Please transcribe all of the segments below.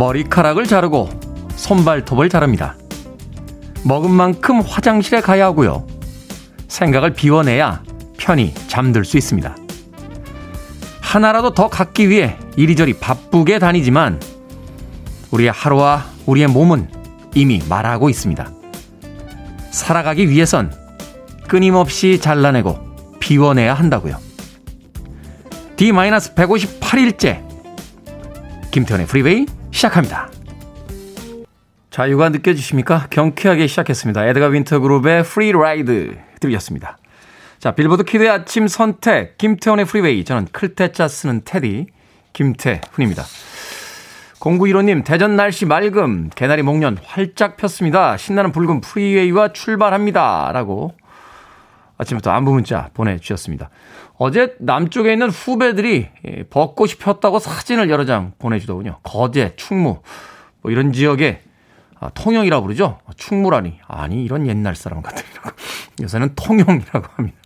머리카락을 자르고 손발톱을 자릅니다. 먹은 만큼 화장실에 가야 하고요. 생각을 비워내야 편히 잠들 수 있습니다. 하나라도 더 갖기 위해 이리저리 바쁘게 다니지만 우리의 하루와 우리의 몸은 이미 말하고 있습니다. 살아가기 위해선 끊임없이 잘라내고 비워내야 한다고요. D-158일째 김태훈의 프리웨이 시작합니다. 자유가 느껴지십니까? 경쾌하게 시작했습니다. 에드가 윈터그룹의 Free Ride 들으셨습니다. 자, 빌보드 키드의 아침 선택, 김태훈의 프리웨이. 저는 클 태 자 쓰는 테디, 김태훈입니다. 0915님, 대전 날씨 맑음, 개나리 목련 활짝 폈습니다. 신나는 불금 프리웨이와 출발합니다. 라고 아침부터 안부 문자 보내주셨습니다. 어제 남쪽에 있는 후배들이 예, 벚꽃이 폈다고 사진을 여러 장 보내주더군요. 거제, 충무, 뭐 이런 지역에 아, 통영이라고 그러죠? 충무라니. 아니, 이런 옛날 사람 같으라고. 요새는 통영이라고 합니다.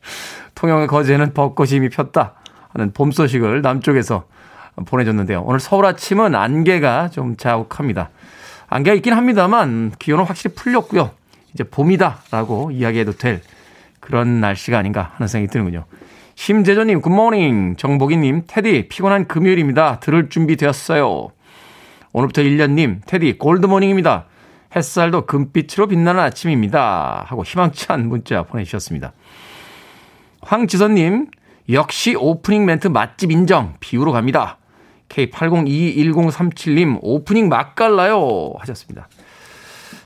통영의 거제는 벚꽃이 이미 폈다 하는 봄 소식을 남쪽에서 보내줬는데요. 오늘 서울 아침은 안개가 좀 자욱합니다. 안개가 있긴 합니다만 기온은 확실히 풀렸고요. 이제 봄이다라고 이야기해도 될 그런 날씨가 아닌가 하는 생각이 드는군요. 심재조님, good morning. 정복이님, 테디, 피곤한 금요일입니다. 들을 준비 되었어요. 오늘부터 1년님, 테디, gold morning입니다. 햇살도 금빛으로 빛나는 아침입니다. 하고 희망찬 문자 보내주셨습니다. 황지선님, 역시 오프닝 멘트 맛집 인정. 비우러 갑니다. K80221037님, 오프닝 맛깔나요. 하셨습니다.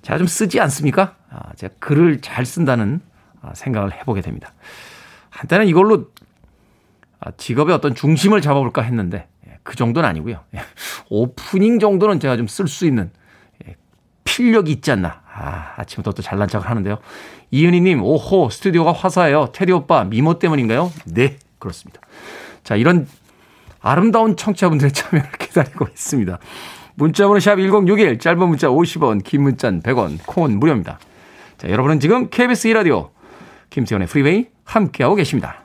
제가 좀 쓰지 않습니까? 아, 제가 글을 잘 쓴다는 아, 생각을 해보게 됩니다. 한때는 이걸로 아, 직업의 어떤 중심을 잡아볼까 했는데, 예, 그 정도는 아니고요. 예, 오프닝 정도는 제가 좀 쓸 수 있는 예, 필력이 있지 않나. 아, 아침부터 또 잘난 척을 하는데요. 이은희님, 오호, 스튜디오가 화사해요. 테디 오빠, 미모 때문인가요? 네, 그렇습니다. 자, 이런 아름다운 청취자분들의 참여를 기다리고 있습니다. 문자번호 샵 1061, 짧은 문자 50원, 긴 문자는 100원, 콩은 무료입니다. 자, 여러분은 지금 KBS 2라디오 김태훈의 프리웨이 함께하고 계십니다.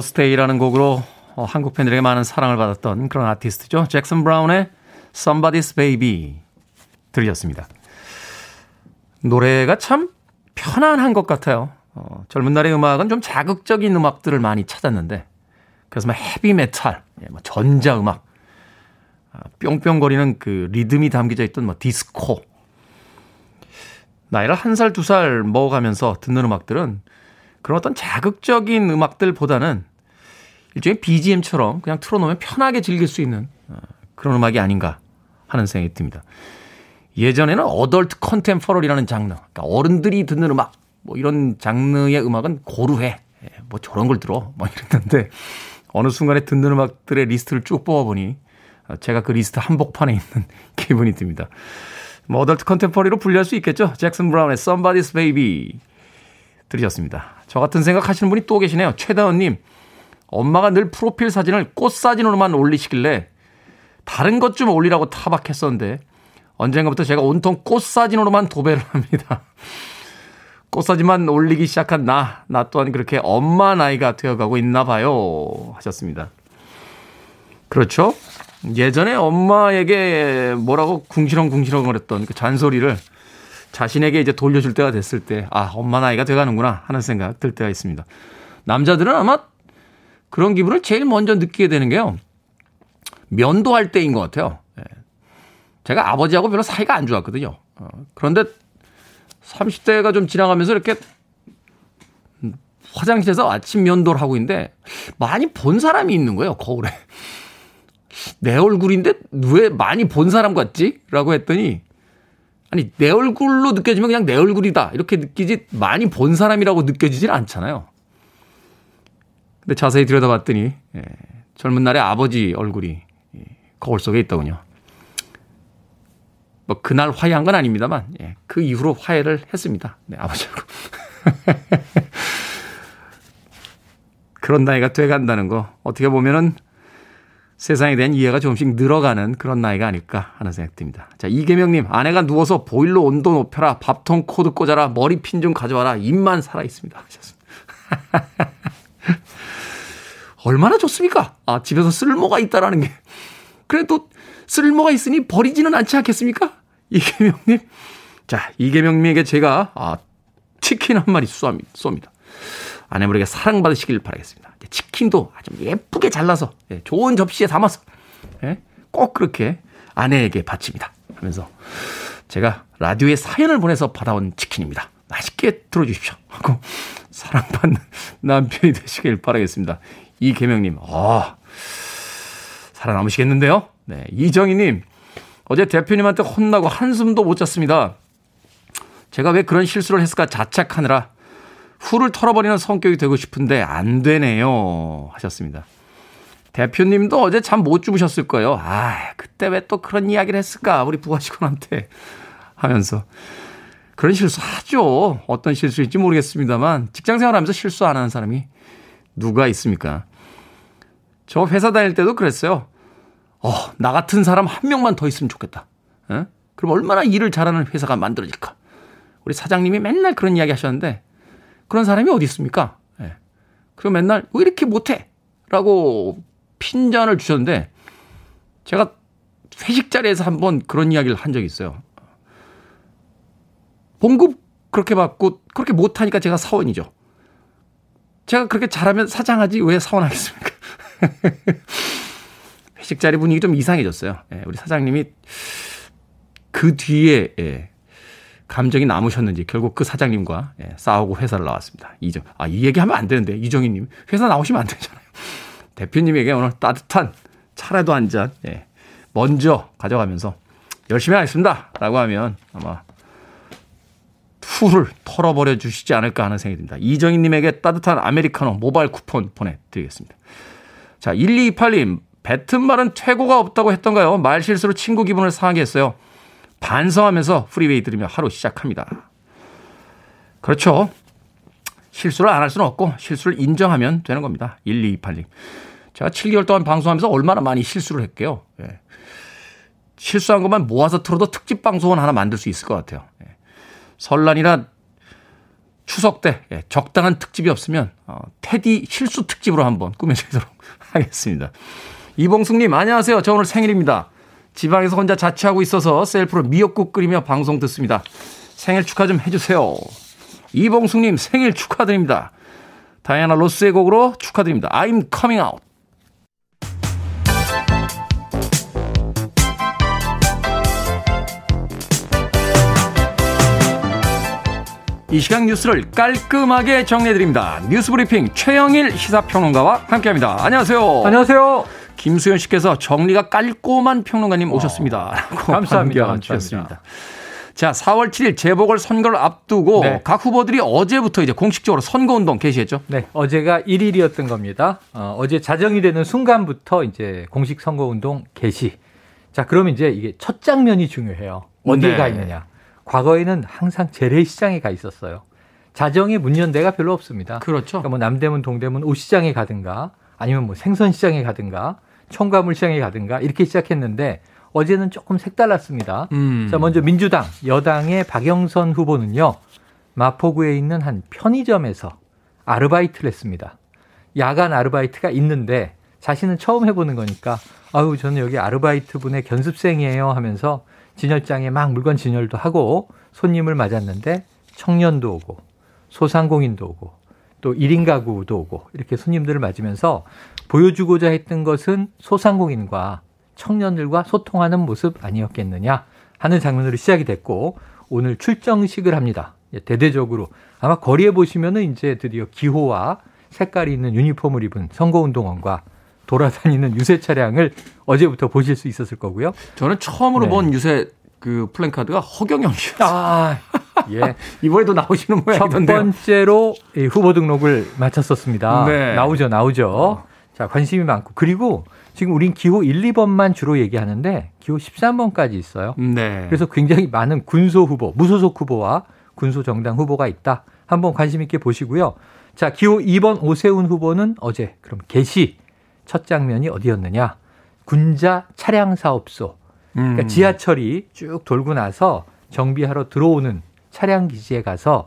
Load Out Stay라는 곡으로 어, 한국 팬들에게 많은 사랑을 받았던 그런 아티스트죠. 잭슨 브라운의 Somebody's Baby 들으셨습니다. 노래가 참 편안한 것 같아요. 어, 젊은 날의 음악은 좀 자극적인 음악들을 많이 찾았는데 그래서 뭐 헤비메탈, 예, 뭐 전자음악, 아, 뿅뿅거리는 그 리듬이 담겨져 있던 뭐 디스코 나이를 한 살, 두 살 먹어가면서 듣는 음악들은 그런 어떤 자극적인 음악들보다는 일종의 BGM처럼 그냥 틀어놓으면 편하게 즐길 수 있는 어, 그런 음악이 아닌가 하는 생각이 듭니다. 예전에는 adult contemporary라는 장르, 그러니까 어른들이 듣는 음악, 뭐 이런 장르의 음악은 고루해. 예, 뭐 저런 걸 들어. 뭐 이랬는데 어느 순간에 듣는 음악들의 리스트를 쭉 뽑아보니 어, 제가 그 리스트 한복판에 있는 기분이 듭니다. 뭐 adult contemporary로 분류할 수 있겠죠. 잭슨 브라운의 Somebody's Baby 들으셨습니다. 저 같은 생각 하시는 분이 또 계시네요. 최다은님, 엄마가 늘 프로필 사진을 꽃 사진으로만 올리시길래 다른 것 좀 올리라고 타박했었는데 언젠가부터 제가 온통 꽃 사진으로만 도배를 합니다. 꽃 사진만 올리기 시작한 나, 나 또한 그렇게 엄마 나이가 되어가고 있나 봐요. 하셨습니다. 그렇죠? 예전에 엄마에게 뭐라고 궁시렁궁시렁 거렸던 그 잔소리를 자신에게 이제 돌려줄 때가 됐을 때, 아, 엄마 나이가 돼가는구나 하는 생각 들 때가 있습니다. 남자들은 아마 그런 기분을 제일 먼저 느끼게 되는 게요. 면도할 때인 것 같아요. 예. 제가 아버지하고 별로 사이가 안 좋았거든요. 어, 그런데 30대가 좀 지나가면서 이렇게 화장실에서 아침 면도를 하고 있는데 많이 본 사람이 있는 거예요, 거울에. 내 얼굴인데 왜 많이 본 사람 같지? 라고 했더니 아니, 내 얼굴로 느껴지면 그냥 내 얼굴이다. 이렇게 느끼지 많이 본 사람이라고 느껴지질 않잖아요. 근데 자세히 들여다봤더니, 예, 젊은 날의 아버지 얼굴이 거울 속에 있더군요. 뭐, 그날 화해한 건 아닙니다만, 예, 그 이후로 화해를 했습니다. 네, 아버지하고. 그런 나이가 돼 간다는 거, 어떻게 보면은 세상에 대한 이해가 조금씩 늘어가는 그런 나이가 아닐까 하는 생각 듭니다. 자, 이계명님, 아내가 누워서 보일러 온도 높여라, 밥통 코드 꽂아라, 머리핀 좀 가져와라, 입만 살아있습니다. 하셨습니다. 얼마나 좋습니까? 아, 집에서 쓸모가 있다라는 게. 그래도 쓸모가 있으니 버리지는 않지 않겠습니까? 이계명님. 자, 이계명님에게 제가, 아, 치킨 한 마리 쏩니다. 아내분에게 사랑받으시길 바라겠습니다. 치킨도 아주 예쁘게 잘라서 예, 좋은 접시에 담아서 예, 꼭 그렇게 아내에게 바칩니다. 하면서 제가 라디오에 사연을 보내서 받아온 치킨입니다. 맛있게 들어주십시오. 하고 사랑받는 남편이 되시길 바라겠습니다. 이계명님, 아, 살아남으시겠는데요? 네, 이정희님, 어제 대표님한테 혼나고 한숨도 못 잤습니다. 제가 왜 그런 실수를 했을까 자책하느라 후를 털어버리는 성격이 되고 싶은데 안 되네요. 하셨습니다. 대표님도 어제 잠 못 주무셨을 거예요. 아, 그때 왜 또 그런 이야기를 했을까? 우리 부하 직원한테 하면서. 그런 실수 하죠. 어떤 실수일지 모르겠습니다만 직장 생활하면서 실수 안 하는 사람이 누가 있습니까? 저 회사 다닐 때도 그랬어요. 어, 나 같은 사람 한 명만 더 있으면 좋겠다. 에? 그럼 얼마나 일을 잘하는 회사가 만들어질까? 우리 사장님이 맨날 그런 이야기 하셨는데 그런 사람이 어디 있습니까? 예. 그리고 맨날 왜 이렇게 못해? 라고 핀잔을 주셨는데 제가 회식 자리에서 한번 그런 이야기를 한 적이 있어요. 봉급 그렇게 받고 그렇게 못하니까 제가 사원이죠. 제가 그렇게 잘하면 사장하지 왜 사원하겠습니까? 회식 자리 분위기 좀 이상해졌어요. 예, 우리 사장님이 그 뒤에 예, 감정이 남으셨는지 결국 그 사장님과 예, 싸우고 회사를 나왔습니다. 이정, 아, 이 얘기하면 안 되는데, 이정희님. 회사 나오시면 안 되잖아요. 대표님에게 오늘 따뜻한 차라도 한 잔, 예, 먼저 가져가면서 열심히 하겠습니다. 라고 하면 아마 후를 털어버려 주시지 않을까 하는 생각이 듭니다. 이정희님에게 따뜻한 아메리카노 모바일 쿠폰 보내드리겠습니다. 자, 1228님, 뱉은 말은 최고가 없다고 했던가요? 말 실수로 친구 기분을 상하게 했어요. 반성하면서 프리웨이 들으며 하루 시작합니다. 그렇죠. 실수를 안 할 수는 없고 실수를 인정하면 되는 겁니다. 1228님. 제가 7개월 동안 방송하면서 얼마나 많이 실수를 했게요. 예. 실수한 것만 모아서 틀어도 특집 방송은 하나 만들 수 있을 것 같아요. 예. 설날이나 추석 때 예, 적당한 특집이 없으면 어, 테디 실수 특집으로 한번 꾸며드리도록 하겠습니다. 이봉숙님 안녕하세요. 저 오늘 생일입니다. 지방에서 혼자 자취하고 있어서 셀프로 미역국 끓이며 방송 듣습니다. 생일 축하 좀 해주세요. 이봉숙님 생일 축하드립니다. 다이아나 로스의 곡으로 축하드립니다. I'm coming out. 이 시간 뉴스를 깔끔하게 정리해드립니다. 뉴스 브리핑 최영일 시사평론가와 함께합니다. 안녕하세요. 안녕하세요. 김수현 씨께서 정리가 깔끔한 평론가님 오셨습니다. 어, 감사합니다. 주셨습니다. 자, 4월 7일 재보궐 선거를 앞두고 네. 각 후보들이 어제부터 이제 공식적으로 선거 운동 개시했죠? 네, 어제가 1일이었던 겁니다. 어, 어제 자정이 되는 순간부터 이제 공식 선거 운동 개시. 자, 그러면 이제 이게 첫 장면이 중요해요. 어디에 네. 가 있느냐. 과거에는 항상 재래시장에 가 있었어요. 자정에 문연대가 별로 없습니다. 그렇죠. 그러니까 뭐 남대문, 동대문 옷시장에 가든가 아니면 뭐 생선시장에 가든가 청과물 시장에 가든가 이렇게 시작했는데 어제는 조금 색달랐습니다. 음. 자, 먼저 민주당 여당의 박영선 후보는요. 마포구에 있는 한 편의점에서 아르바이트를 했습니다. 야간 아르바이트가 있는데 자신은 처음 해보는 거니까 아유 저는 여기 아르바이트 분의 견습생이에요 하면서 진열장에 막 물건 진열도 하고 손님을 맞았는데 청년도 오고 소상공인도 오고 또 1인 가구도 오고 이렇게 손님들을 맞으면서 보여주고자 했던 것은 소상공인과 청년들과 소통하는 모습 아니었겠느냐 하는 장면으로 시작이 됐고 오늘 출정식을 합니다. 예, 대대적으로 아마 거리에 보시면은 이제 드디어 기호와 색깔이 있는 유니폼을 입은 선거운동원과 돌아다니는 유세 차량을 어제부터 보실 수 있었을 거고요. 저는 처음으로 네. 본 유세 그 플랜카드가 허경영 씨. 아, 예. 이번에도 나오시는 모양이던데요. 첫 번째로 후보 등록을 마쳤었습니다. 네. 나오죠, 나오죠. 어. 자, 관심이 많고. 그리고 지금 우린 기호 1, 2번만 주로 얘기하는데 기호 13번까지 있어요. 네. 그래서 굉장히 많은 군소 후보, 무소속 후보와 군소 정당 후보가 있다. 한번 관심 있게 보시고요. 자, 기호 2번 오세훈 후보는 어제 그럼 개시 첫 장면이 어디였느냐? 군자 차량 사업소. 그러니까 음. 지하철이 쭉 돌고 나서 정비하러 들어오는 차량 기지에 가서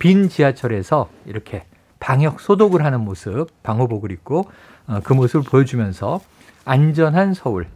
빈 지하철에서 이렇게 방역 소독을 하는 모습, 방호복을 입고 어, 그 모습을 보여주면서 안전한 서울,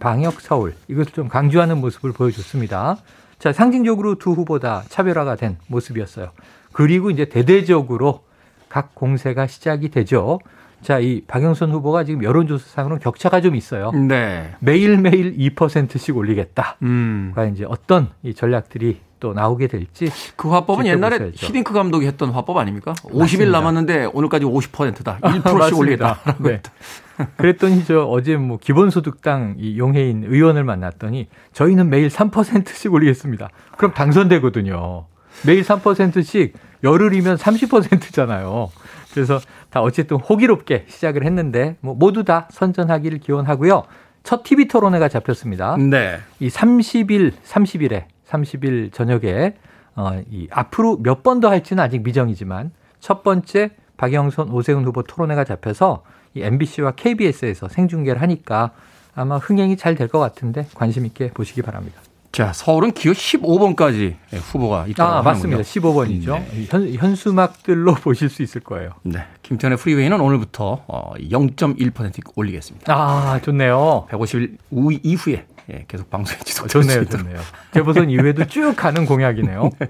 방역 서울 이것을 좀 강조하는 모습을 보여줬습니다. 자, 상징적으로 두 후보 다 차별화가 된 모습이었어요. 그리고 이제 대대적으로 각 공세가 시작이 되죠. 자, 이 박영선 후보가 지금 여론조사상으로 격차가 좀 있어요. 네. 매일매일 2%씩 올리겠다. 음. 과연 이제 어떤 이 전략들이 또 나오게 될지. 그 화법은 옛날에 보셔야죠. 히딩크 감독이 했던 화법 아닙니까? 맞습니다. 50일 남았는데 오늘까지 50%다. 1%씩 올리겠다. 네. 그랬더니 저 어제 뭐 기본소득당 이 용해인 의원을 만났더니 저희는 매일 3%씩 올리겠습니다. 그럼 당선되거든요. 매일 3%씩 열흘이면 30%잖아요. 그래서 다 어쨌든 호기롭게 시작을 했는데 뭐 모두 다 선전하기를 기원하고요. 첫 TV 토론회가 잡혔습니다. 네. 이 30일, 30일에 30일 저녁에 어, 이 앞으로 몇 번 더 할지는 아직 미정이지만 첫 번째 박영선 오세훈 후보 토론회가 잡혀서 이 MBC와 KBS에서 생중계를 하니까 아마 흥행이 잘 될 것 같은데 관심 있게 보시기 바랍니다. 자, 서울은 기호 15번까지 후보가 있다고 아, 맞습니다. 15번이죠. 네. 현, 현수막들로 보실 수 있을 거예요. 네. 김태현의 프리웨이는 오늘부터 0.1% 어, 올리겠습니다. 아, 좋네요. 150일 이후에 예, 계속 방송에 지속 좋네요, 좋네요. 재보선 이후에도 쭉 가는 공약이네요. 네.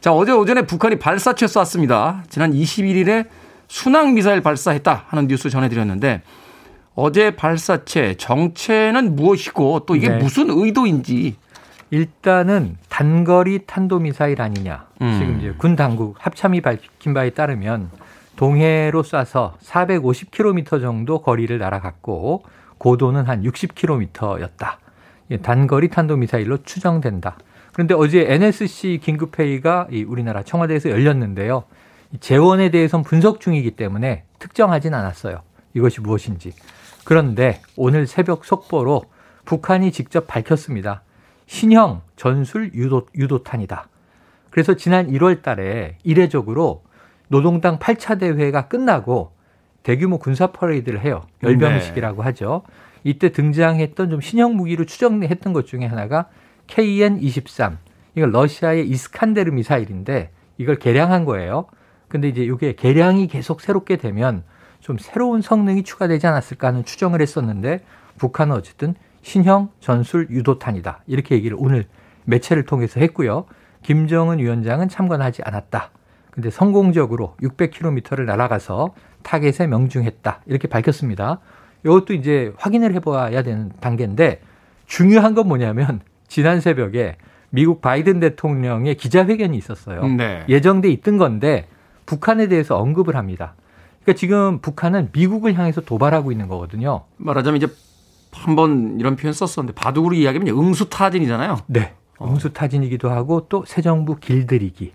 자, 어제 오전에 북한이 발사체 쐈습니다. 지난 21일에 순항 미사일 발사했다 하는 뉴스 전해드렸는데 어제 발사체 정체는 무엇이고 또 이게 네. 무슨 의도인지 일단은 단거리 탄도미사일 아니냐. 음. 지금 이제 군 당국 합참이 밝힌 바에 따르면 동해로 쏴서 450km 정도 거리를 날아갔고 고도는 한 60km였다. 단거리 탄도미사일로 추정된다. 그런데 어제 NSC 긴급회의가 우리나라 청와대에서 열렸는데요. 재원에 대해서는 분석 중이기 때문에 특정하진 않았어요. 이것이 무엇인지. 그런데 오늘 새벽 속보로 북한이 직접 밝혔습니다. 신형 전술 유도, 유도탄이다. 그래서 지난 1월 달에 이례적으로 노동당 8차 대회가 끝나고 대규모 군사 퍼레이드를 해요. 열병식이라고 네. 하죠. 이때 등장했던 좀 신형 무기로 추정했던 것 중에 하나가 KN-23. 이건 러시아의 이스칸데르 미사일인데 이걸 개량한 거예요. 근데 이제 이게 개량이 계속 새롭게 되면 좀 새로운 성능이 추가되지 않았을까 하는 추정을 했었는데 북한은 어쨌든 신형 전술 유도탄이다. 이렇게 얘기를 오늘 매체를 통해서 했고요. 김정은 위원장은 참관하지 않았다. 근데 성공적으로 600km를 날아가서 타겟에 명중했다. 이렇게 밝혔습니다. 이것도 이제 확인을 해봐야 되는 단계인데 중요한 건 뭐냐면 지난 새벽에 미국 바이든 대통령의 기자회견이 있었어요. 네. 예정돼 있던 건데 북한에 대해서 언급을 합니다. 그러니까 지금 북한은 미국을 향해서 도발하고 있는 거거든요. 말하자면 이제 한 번 이런 표현 썼었는데 바둑으로 이야기하면 응수타진이잖아요. 네. 어. 응수타진이기도 하고 또 새 정부 길들이기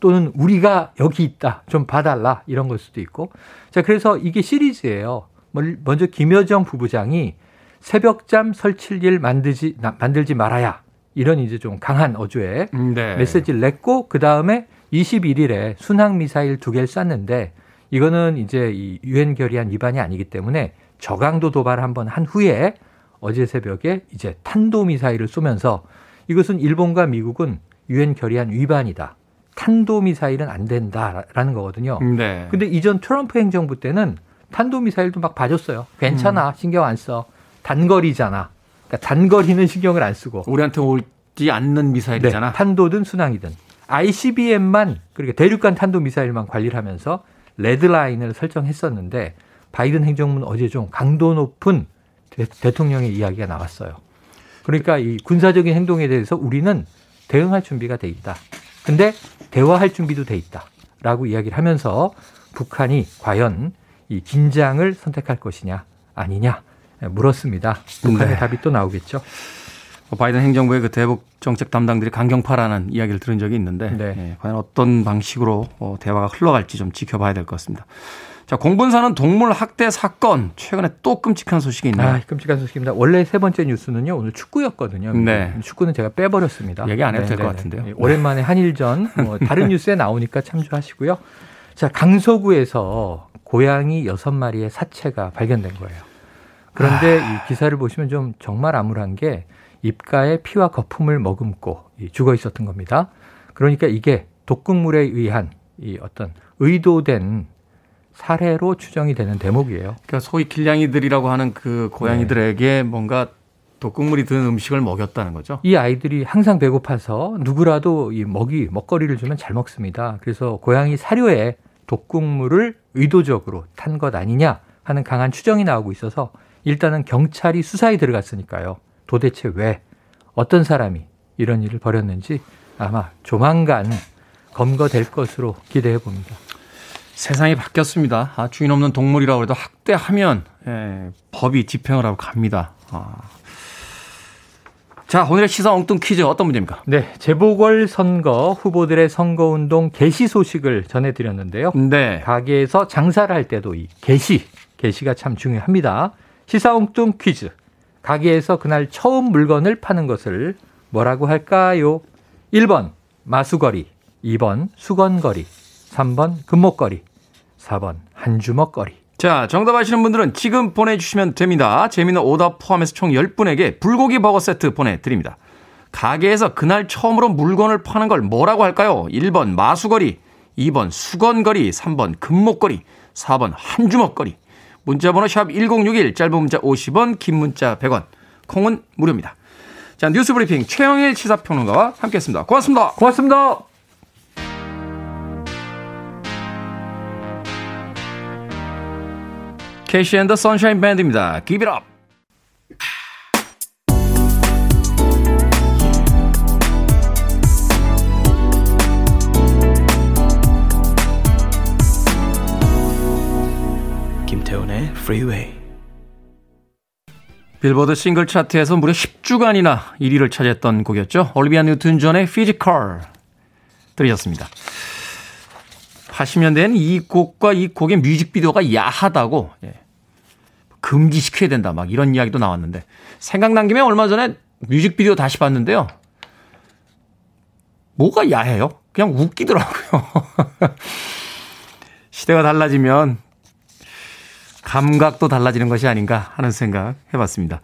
또는 우리가 여기 있다 좀 봐달라 이런 걸 수도 있고 자 그래서 이게 시리즈예요. 먼저 김여정 부부장이 새벽잠 설칠 일 만들지 만들지 말아야 이런 이제 좀 강한 어조의 음, 네. 메시지를 냈고 그 다음에 21일에 순항 미사일 두 개를 쐈는데 이거는 이제 이 유엔 결의안 위반이 아니기 때문에 저강도 도발을 한번 한 후에 어제 새벽에 이제 탄도 미사일을 쏘면서 이것은 일본과 미국은 유엔 결의안 위반이다. 탄도 미사일은 안 된다라는 거거든요. 네. 근데 이전 트럼프 행정부 때는 탄도 미사일도 막 봐줬어요. 괜찮아. 음. 신경 안 써. 단거리잖아. 그러니까 단거리는 신경을 안 쓰고 우리한테 오지 않는 미사일이잖아. 네, 탄도든 순항이든 ICBM만 그러니까 대륙간 탄도 미사일만 관리를 하면서 레드라인을 설정했었는데 바이든 행정부는 어제 좀 강도 높은 대, 통령의 이야기가 나왔어요. 그러니까 이 군사적인 행동에 대해서 우리는 대응할 준비가 돼 있다. 근데 대화할 준비도 돼 있다. 라고 이야기를 하면서 북한이 과연 이 긴장을 선택할 것이냐 아니냐 물었습니다. 북한의 네. 답이 또 나오겠죠. 바이든 행정부의 그 대북 정책 담당들이 강경파라는 이야기를 들은 적이 있는데 네. 예, 과연 어떤 방식으로 어, 대화가 흘러갈지 좀 지켜봐야 될 것 같습니다. 자, 공분사는 동물 학대 사건 최근에 또 끔찍한 소식이 있나요? 아, 끔찍한 소식입니다. 원래 세 번째 뉴스는요 오늘 축구였거든요. 네. 축구는 제가 빼버렸습니다. 얘기 안 해도 될것 네, 네, 같은데요. 네. 오랜만에 한일전 뭐 다른 뉴스에 나오니까 참조하시고요. 자, 강서구에서 고양이 여섯 마리의 사체가 발견된 거예요. 그런데 아... 이 기사를 보시면 좀 정말 암울한 게 입가에 피와 거품을 머금고 죽어 있었던 겁니다. 그러니까 이게 독극물에 의한 이 어떤 의도된 살해로 추정이 되는 대목이에요. 그러니까 소위 길냥이들이라고 하는 그 고양이들에게 네. 뭔가 독극물이 든 음식을 먹였다는 거죠. 이 아이들이 항상 배고파서 누구라도 이 먹이 먹거리를 주면 잘 먹습니다. 그래서 고양이 사료에 독극물을 의도적으로 탄 것 아니냐 하는 강한 추정이 나오고 있어서 일단은 경찰이 수사에 들어갔으니까요. 도대체 왜 어떤 사람이 이런 일을 벌였는지 아마 조만간 검거될 것으로 기대해 봅니다. 세상이 바뀌었습니다. 아, 주인 없는 동물이라고 해도 학대하면 예, 법이 집행을 하고 갑니다. 아. 자, 오늘의 시사 엉뚱 퀴즈 어떤 문제입니까? 네, 재보궐 선거 후보들의 선거 운동 개시 소식을 전해 드렸는데요. 네. 가게에서 장사를 할 때도 이 개시, 개시가 참 중요합니다. 시사 엉뚱 퀴즈. 가게에서 그날 처음 물건을 파는 것을 뭐라고 할까요? 1번 마수거리, 2번 수건거리, 3번 금목걸이, 4번 한주먹거리. 자, 정답 아시는 분들은 지금 보내주시면 됩니다. 재미는 오답 포함해서 총 10분에게 불고기 버거 세트 보내드립니다. 가게에서 그날 처음으로 물건을 파는 걸 뭐라고 할까요? 1번 마수거리, 2번 수건거리, 3번 금목거리, 4번 한주먹거리. 문자번호 샵 1061, 짧은 문자 50원, 긴 문자 100원, 콩은 무료입니다. 자, 뉴스 브리핑 최영일 시사평론가와 함께했습니다. 고맙습니다. 고맙습니다. KC and the Sunshine Band입니다. Give it up. 김태훈의 Freeway. 빌보드 싱글 차트에서 무려 10주간이나 1위를 차지했던 곡이었죠. 올리비아 뉴튼 존의 Physical 들으셨습니다. 80년대에는 이 곡과 이 곡의 뮤직비디오가 야하다고 예, 금지시켜야 된다. 막 이런 이야기도 나왔는데 생각난 김에 얼마 전에 뮤직비디오 다시 봤는데요. 뭐가 야해요? 그냥 웃기더라고요. 시대가 달라지면 감각도 달라지는 것이 아닌가 하는 생각 해봤습니다.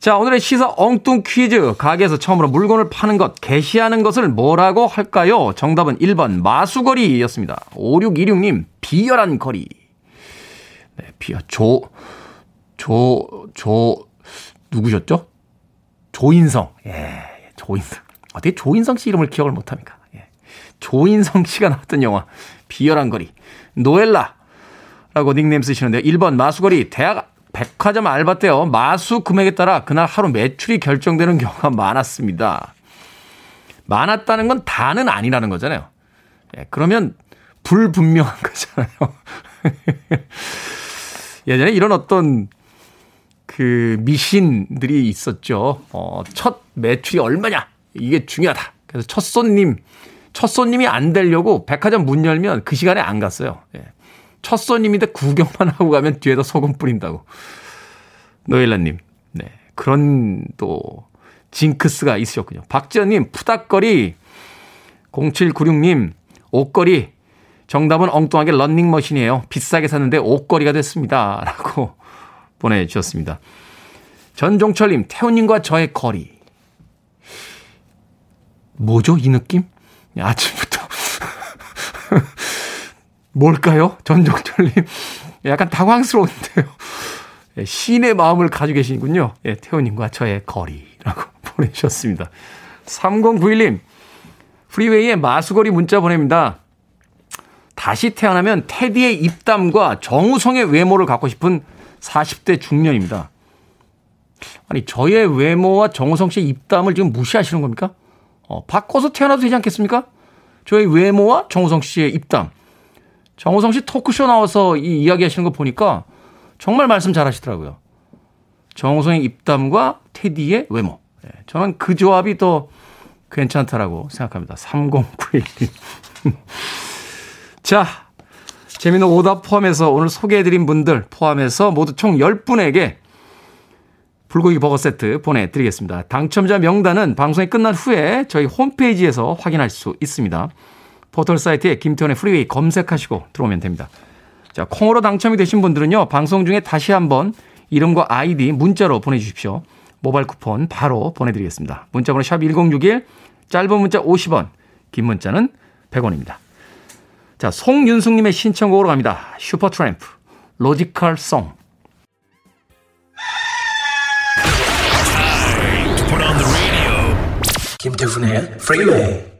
자, 오늘의 시사 엉뚱 퀴즈. 가게에서 처음으로 물건을 파는 것, 게시하는 것을 뭐라고 할까요? 정답은 1번 마수거리였습니다. 5626님, 비열한 거리. 네, 비열, 조, 조, 조, 누구셨죠? 조인성. 예, 조인성. 어떻게 조인성 씨 이름을 기억을 못합니까? 예. 조인성 씨가 나왔던 영화, 비열한 거리. 노엘라. 라고 닉네임 쓰시는데요. 1번 마수거리. 대학 백화점 알바 때요. 마수 금액에 따라 그날 하루 매출이 결정되는 경우가 많았습니다. 많았다는 건 다는 아니라는 거잖아요. 예, 그러면 불분명한 거잖아요. 예전에 이런 어떤 그 미신들이 있었죠. 어, 첫 매출이 얼마냐? 이게 중요하다. 그래서 첫 손님, 첫 손님이 안 되려고 백화점 문 열면 그 시간에 안 갔어요. 예. 첫 손님인데 구경만 하고 가면 뒤에다 소금 뿌린다고. 노엘라님, 네. 그런 또 징크스가 있으셨군요. 박지연님, 푸닥거리. 0796님, 옷걸이. 정답은 엉뚱하게 런닝머신이에요. 비싸게 샀는데 옷걸이가 됐습니다. 라고 보내주셨습니다. 전종철님, 태훈님과 저의 거리. 뭐죠, 이 느낌? 아침부터. 뭘까요? 전종철님. 약간 당황스러운데요. 예, 시인의 마음을 가지고 계시군요. 예, 태훈님과 저의 거리라고 보내주셨습니다. 3091님, 프리웨이에 마수거리 문자 보냅니다. 다시 태어나면 테디의 입담과 정우성의 외모를 갖고 싶은 40대 중년입니다. 아니, 저의 외모와 정우성 씨의 입담을 지금 무시하시는 겁니까? 어, 바꿔서 태어나도 되지 않겠습니까? 저의 외모와 정우성 씨의 입담. 정우성 씨 토크쇼 나와서 이 이야기 하시는 거 보니까 정말 말씀 잘 하시더라고요. 정우성의 입담과 테디의 외모. 네, 저는 그 조합이 또 괜찮다라고 생각합니다. 3091. 자, 재미있는 오답 포함해서 오늘 소개해드린 분들 포함해서 모두 총 10분에게 불고기 버거 세트 보내드리겠습니다. 당첨자 명단은 방송이 끝난 후에 저희 홈페이지에서 확인할 수 있습니다. 포털 사이트에 김태훈의 Freeway 검색하시고 들어오면 됩니다. 자, 콩으로 당첨이 되신 분들은요, 방송 중에 다시 한번 이름과 아이디 문자로 보내주십시오. 모바일 쿠폰 바로 보내드리겠습니다. 문자번호 샵 1061, 짧은 문자 50원, 긴 문자는 100원입니다. 자, 송윤숙님의 신청곡으로 갑니다. Supertramp, Logical Song. 김태훈의 Freeway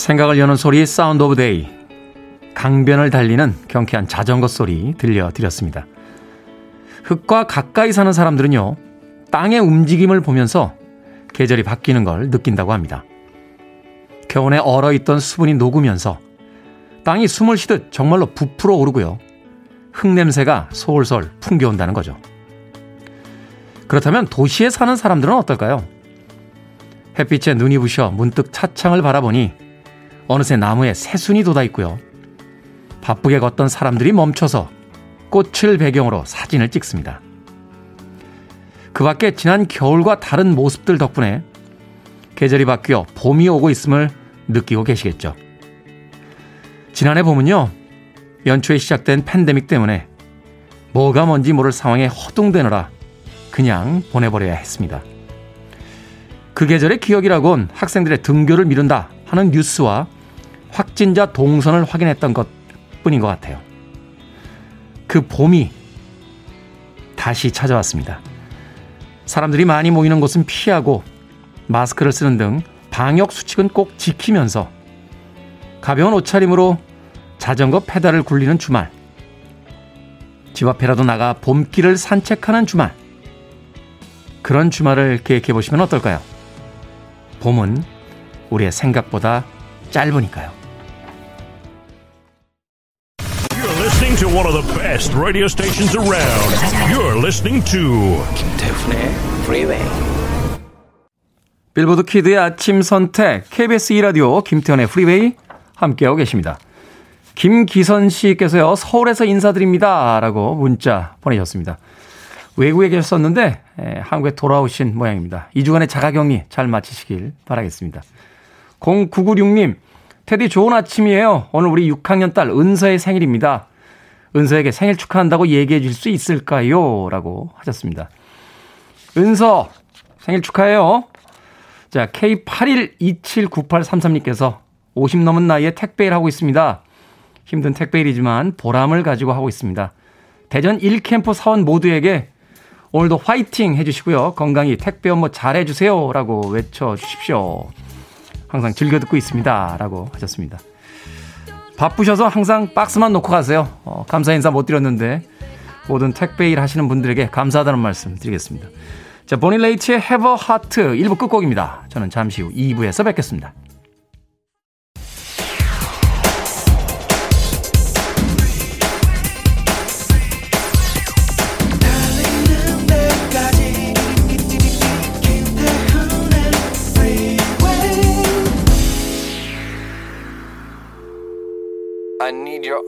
생각을 여는 소리 Sound of Day. 강변을 달리는 경쾌한 자전거 소리 들려드렸습니다. 흙과 가까이 사는 사람들은요, 땅의 움직임을 보면서 계절이 바뀌는 걸 느낀다고 합니다. 겨울에 얼어있던 수분이 녹으면서 땅이 숨을 쉬듯 정말로 부풀어 오르고요. 흙냄새가 솔솔 풍겨온다는 거죠. 그렇다면 도시에 사는 사람들은 어떨까요? 햇빛에 눈이 부셔 문득 차창을 바라보니 어느새 나무에 새순이 돋아 있고요. 바쁘게 걷던 사람들이 멈춰서 꽃을 배경으로 사진을 찍습니다. 그 밖에 지난 겨울과 다른 모습들 덕분에 계절이 바뀌어 봄이 오고 있음을 느끼고 계시겠죠. 지난해 봄은요, 연초에 시작된 팬데믹 때문에 뭐가 뭔지 모를 상황에 허둥대느라 그냥 보내버려야 했습니다. 그 계절의 기억이라곤 학생들의 등교를 미룬다 하는 뉴스와 확진자 동선을 확인했던 것 뿐인 것 같아요. 그 봄이 다시 찾아왔습니다. 사람들이 많이 모이는 곳은 피하고 마스크를 쓰는 등 방역 수칙은 꼭 지키면서 가벼운 옷차림으로 자전거 페달을 굴리는 주말. 집 앞에라도 나가 봄길을 산책하는 주말. 그런 주말을 계획해 보시면 어떨까요? 봄은 우리의 생각보다 짧으니까요. To one of the best radio stations around. You're listening to 김태훈의 Freeway. 빌보드 kid의 아침 선택 KBS 2 라디오 김태훈의 Freeway 함께하고 계십니다. 김기선 씨께서요 서울에서 인사드립니다라고 문자 보내셨습니다. 외국에 계셨었는데 에, 한국에 돌아오신 모양입니다. 2주간의 자가격리 잘 마치시길 바라겠습니다. 0996님 테디 좋은 아침이에요. 오늘 우리 6학년 딸 은서의 생일입니다. 은서에게 생일 축하한다고 얘기해 줄 수 있을까요? 라고 하셨습니다. 은서, 생일 축하해요. 자, K81279833님께서 50 넘은 나이에 택배일 하고 있습니다. 힘든 택배일이지만 보람을 가지고 하고 있습니다. 대전 1캠프 사원 모두에게 오늘도 화이팅 해주시고요. 건강히 택배 업무 잘해주세요. 라고 외쳐주십시오. 항상 즐겨 듣고 있습니다. 라고 하셨습니다. 바쁘셔서 항상 박스만 놓고 가세요. 어, 감사 인사 못 드렸는데 모든 택배 일 하시는 분들에게 감사하다는 말씀 드리겠습니다. 자, 보닐레이츠의 Have a Heart 1부 끝곡입니다. 저는 잠시 후 2부에서 뵙겠습니다.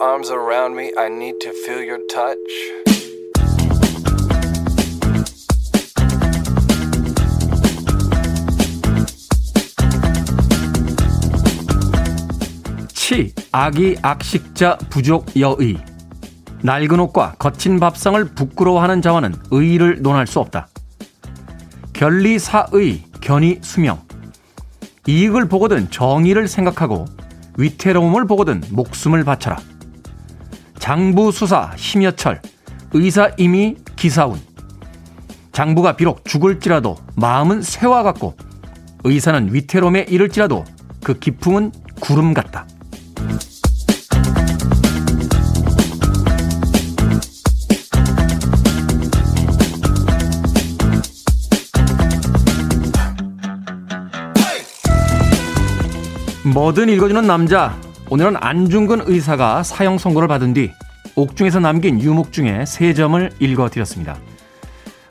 Arms around me. I need to feel your touch. 치, 아기 악식자 부족 여의. 낡은 옷과 거친 밥상을 부끄러워하는 자와는 의의를 논할 수 없다. 견리사의, 견이 수명. 이익을 보거든 정의를 생각하고 위태로움을 보거든 목숨을 바쳐라. 장부수사 심여철, 의사임이 기사운. 장부가 비록 죽을지라도 마음은 새와 같고 의사는 위태로움에 이를지라도 그 기품은 구름 같다. 뭐든 읽어주는 남자. 오늘은 안중근 의사가 사형 선고를 받은 뒤 옥중에서 남긴 유목 중에 세 점을 읽어드렸습니다.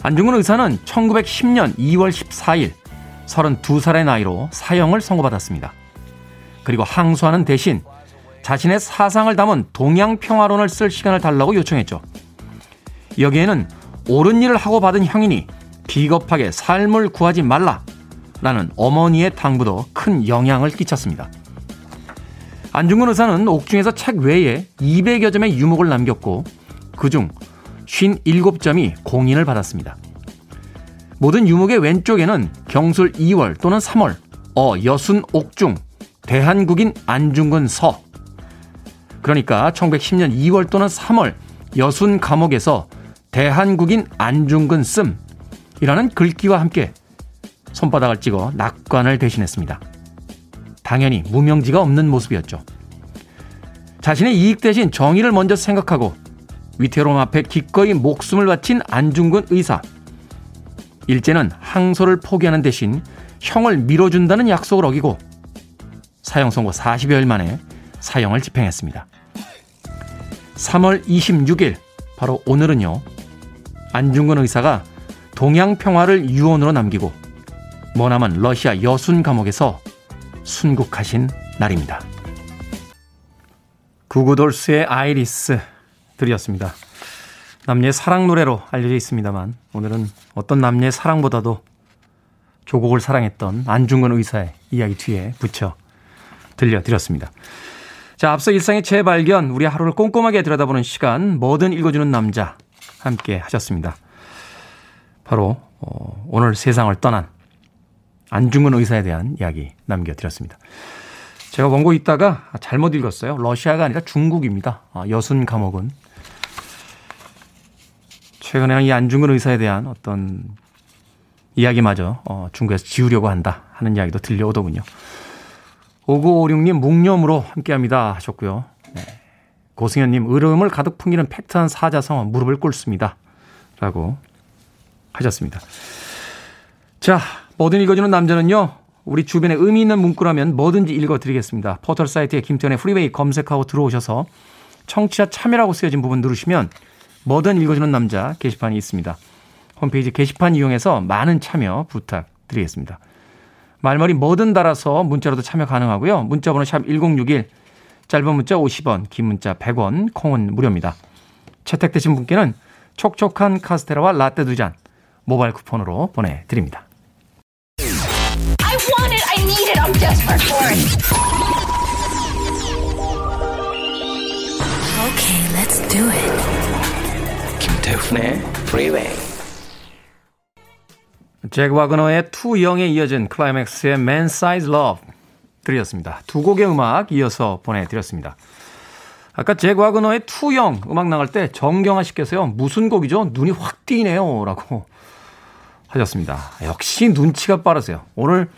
안중근 의사는 1910년 2월 14일 32살의 나이로 사형을 선고받았습니다. 그리고 항소하는 대신 자신의 사상을 담은 동양평화론을 쓸 시간을 달라고 요청했죠. 여기에는 옳은 일을 하고 받은 형이니 비겁하게 삶을 구하지 말라 라는 어머니의 당부도 큰 영향을 끼쳤습니다. 안중근 의사는 옥중에서 책 외에 200여 점의 유목을 남겼고 그중 57점이 공인을 받았습니다. 모든 유목의 왼쪽에는 경술 2월 또는 3월, 어, 여순 옥중, 대한국인 안중근 서. 그러니까 1910년 2월 또는 3월 여순 감옥에서 대한국인 안중근 씀이라는 글귀와 함께 손바닥을 찍어 낙관을 대신했습니다. 당연히 무명지가 없는 모습이었죠. 자신의 이익 대신 정의를 먼저 생각하고 위태로움 앞에 기꺼이 목숨을 바친 안중근 의사. 일제는 항소를 포기하는 대신 형을 밀어준다는 약속을 어기고 사형 선고 40여일 만에 사형을 집행했습니다. 3월 26일 바로 오늘은요. 안중근 의사가 동양 평화를 유언으로 남기고 머나먼 러시아 여순 감옥에서 순국하신 날입니다. 구구돌스의 아이리스 들이었습니다. 남녀의 사랑 노래로 알려져 있습니다만 오늘은 어떤 남녀의 사랑보다도 조국을 사랑했던 안중근 의사의 이야기 뒤에 붙여 들려드렸습니다. 자, 앞서 일상의 재발견, 우리 하루를 꼼꼼하게 들여다보는 시간, 뭐든 읽어주는 남자 함께 하셨습니다. 바로 어, 오늘 세상을 떠난 안중근 의사에 대한 이야기 남겨드렸습니다. 제가 원고 있다가 잘못 읽었어요. 러시아가 아니라 중국입니다. 아, 여순 감옥은. 최근에 이 안중근 의사에 대한 어떤 이야기마저 어, 중국에서 지우려고 한다 하는 이야기도 들려오더군요. 5956님 묵념으로 함께합니다 하셨고요. 네. 고승현님 으름을 가득 풍기는 팩트한 사자성어 무릎을 꿇습니다. 라고 하셨습니다. 자 뭐든 읽어주는 남자는요. 우리 주변에 의미 있는 문구라면 뭐든지 읽어드리겠습니다. 포털 사이트에 김태훈의 Freeway 검색하고 들어오셔서 청취자 참여라고 쓰여진 부분 누르시면 뭐든 읽어주는 남자 게시판이 있습니다. 홈페이지 게시판 이용해서 많은 참여 부탁드리겠습니다. 말머리 뭐든 달아서 문자로도 참여 가능하고요. 문자번호 샵 1061, 짧은 문자 50원, 긴 문자 100원, 콩은 무료입니다. 채택되신 분께는 촉촉한 카스테라와 라떼 두 잔 모바일 쿠폰으로 보내드립니다. I need it. I'm desperate for it. Okay, let's do it. 김태훈의 Freeway. 잭 와그너의 투영에 이어진 클라이맥스의 Man Size Love 들이었습니다. 두 곡의 음악 이어서 보내드렸습니다. 아까 잭 와그너의 투영 음악 나갈 때 정경아 씨께서요. 무슨 곡이죠? 눈이 확 띄네요. 라고 하셨습니다. 역시 눈치가 빠르세요. 오늘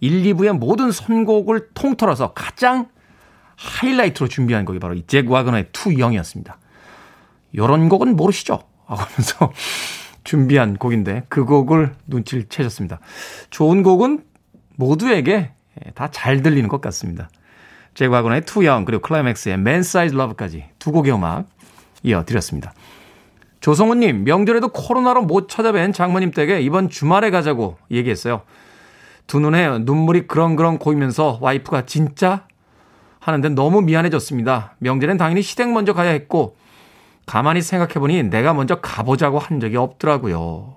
1, 2부의 모든 선곡을 통틀어서 가장 하이라이트로 준비한 곡이 바로 이잭 와그너의 투영이었습니다. 요런 곡은 모르시죠? 하면서 준비한 곡인데 그 곡을 눈치를 채셨습니다. 좋은 곡은 모두에게 다 잘 들리는 것 같습니다. 잭 와그너의 투영 그리고 클라이맥스의 Man Size Love까지 두 곡의 음악 이어드렸습니다. 조성훈님 명절에도 코로나로 못 찾아뵌 장모님 댁에 이번 주말에 가자고 얘기했어요. 두 눈에 눈물이 그렁그렁 고이면서 와이프가 진짜 하는데 너무 미안해졌습니다. 명절엔 당연히 시댁 먼저 가야 했고 가만히 생각해보니 내가 먼저 가보자고 한 적이 없더라고요.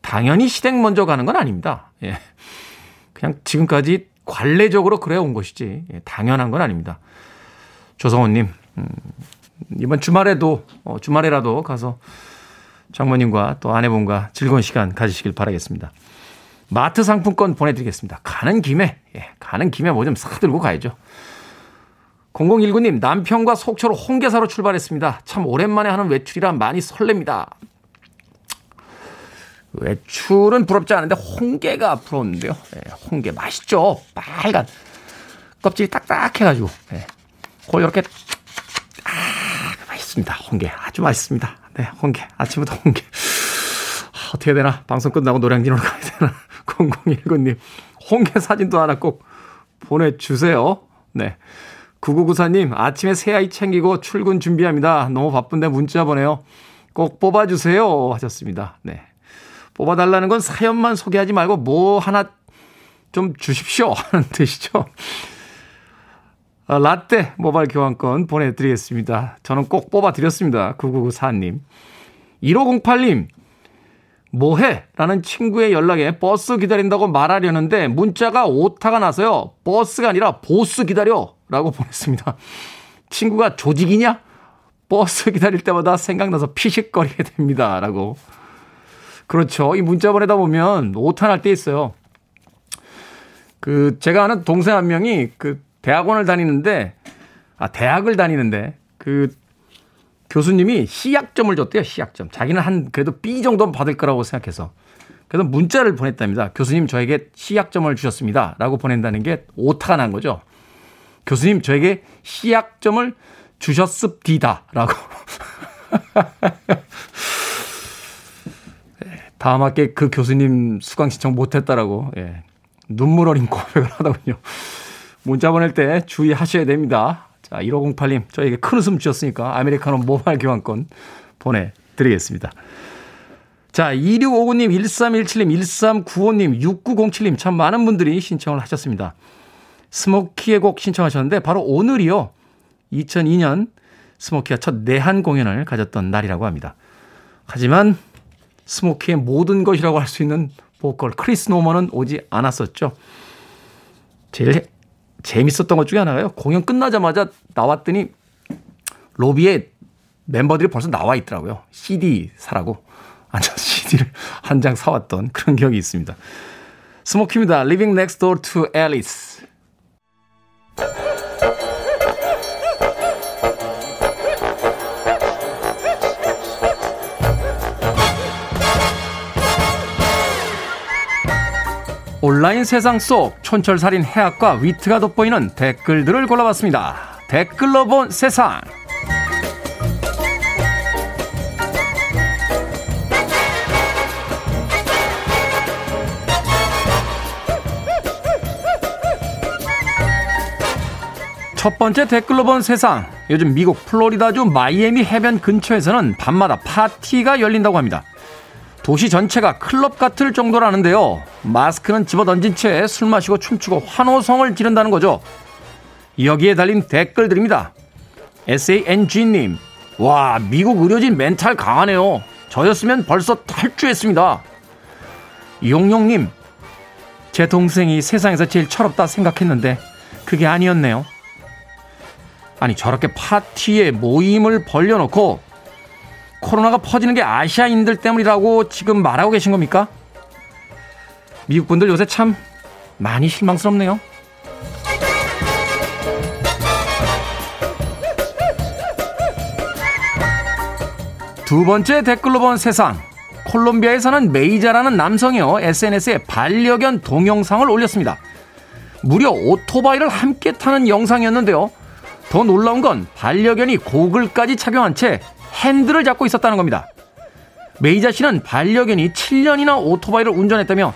당연히 시댁 먼저 가는 건 아닙니다. 예. 그냥 지금까지 관례적으로 그래 온 것이지 예. 당연한 건 아닙니다. 조성호님 음, 이번 주말에도, 어, 주말에라도 가서 장모님과 또 아내분과 즐거운 시간 가지시길 바라겠습니다. 마트 상품권 보내드리겠습니다. 가는 김에, 예, 가는 김에 뭐 좀 사들고 가야죠. 0019님, 남편과 속초로 홍게사로 출발했습니다. 참 오랜만에 하는 외출이라 많이 설렙니다. 외출은 부럽지 않은데 홍게가 부러운데요. 예, 홍게 맛있죠. 빨간 껍질이 딱딱해가지고 예, 그걸 이렇게 아 맛있습니다. 홍게 아주 맛있습니다. 네, 홍게 아침부터 홍게 아, 어떻게 되나 방송 끝나고 노량진으로 가야 되나 0019님 홍게 사진도 하나 꼭 보내주세요. 네. 9994님, 아침에 새아이 챙기고 출근 준비합니다. 너무 바쁜데 문자 보내요. 꼭 뽑아주세요. 하셨습니다. 네. 뽑아달라는 건 사연만 소개하지 말고 뭐 하나 좀 주십시오 하는 뜻이죠. 아, 라떼 모바일 교환권 보내드리겠습니다. 저는 꼭 뽑아드렸습니다. 9994님. 1508님, 뭐해? 라는 친구의 연락에 버스 기다린다고 말하려는데 문자가 오타가 나서요. 버스가 아니라 보스 기다려. 라고 보냈습니다. 친구가 조직이냐? 버스 기다릴 때마다 생각나서 피식거리게 됩니다. 라고 그렇죠. 이 문자 보내다 보면 오탄할 때 있어요. 그 제가 아는 동생 한 명이 그 대학원을 다니는데 아 대학을 다니는데 그 교수님이 시약점을 줬대요. 시약점. 자기는 한 그래도 B 정도는 받을 거라고 생각해서. 그래서 문자를 보냈답니다. 교수님 저에게 시약점을 주셨습니다. 라고 보낸다는 게 오타가 난 거죠. 교수님 저에게 시약점을 주셨습디다. 라고. 다음 학기에 그 교수님 수강 신청 못했다라고 예, 눈물 어린 고백을 하더군요. 문자 보낼 때 주의하셔야 됩니다. 자, 1508님, 저에게 큰 웃음 주셨으니까 아메리카노 모바일 교환권 보내드리겠습니다. 자, 2659님, 1317님, 1395님, 6907님, 참 많은 분들이 신청을 하셨습니다. 스모키의 곡 신청하셨는데, 바로 오늘이요. 2002년 스모키가 첫 내한 공연을 가졌던 날이라고 합니다. 하지만 스모키의 모든 것이라고 할 수 있는 보컬 크리스 노먼은 오지 않았었죠. 제일 재밌었던 것 중에 하나가요. 공연 끝나자마자 나왔더니 로비에 멤버들이 벌써 나와 있더라고요. CD 사라고 앉아서 CD를 한 장 사왔던 그런 기억이 있습니다. 스모키입니다. Living Next Door to Alice. 온라인 세상 속 촌철살인 해학과 위트가 돋보이는 댓글들을 골라봤습니다. 댓글로 본 세상. 첫 번째 댓글로 본 세상. 요즘 미국 플로리다주 마이애미 해변 근처에서는 밤마다 파티가 열린다고 합니다. 도시 전체가 클럽 같을 정도라는데요. 마스크는 집어 던진 채 술 마시고 춤추고 환호성을 지른다는 거죠. 여기에 달린 댓글들입니다. SANG님, 와, 미국 의료진 멘탈 강하네요. 저였으면 벌써 탈주했습니다. 용용님, 제 동생이 세상에서 제일 철없다 생각했는데 그게 아니었네요. 아니, 저렇게 파티에 모임을 벌려놓고 코로나가 퍼지는 게 아시아인들 때문이라고 지금 말하고 계신 겁니까? 미국 분들 요새 참 많이 실망스럽네요. 두 번째 댓글로 본 세상. 콜롬비아에서는 메이자라는 남성이요 SNS에 반려견 동영상을 올렸습니다. 무려 오토바이를 함께 타는 영상이었는데요. 더 놀라운 건 반려견이 고글까지 착용한 채 핸들을 잡고 있었다는 겁니다. 메이자 씨는 반려견이 7년이나 오토바이를 운전했다며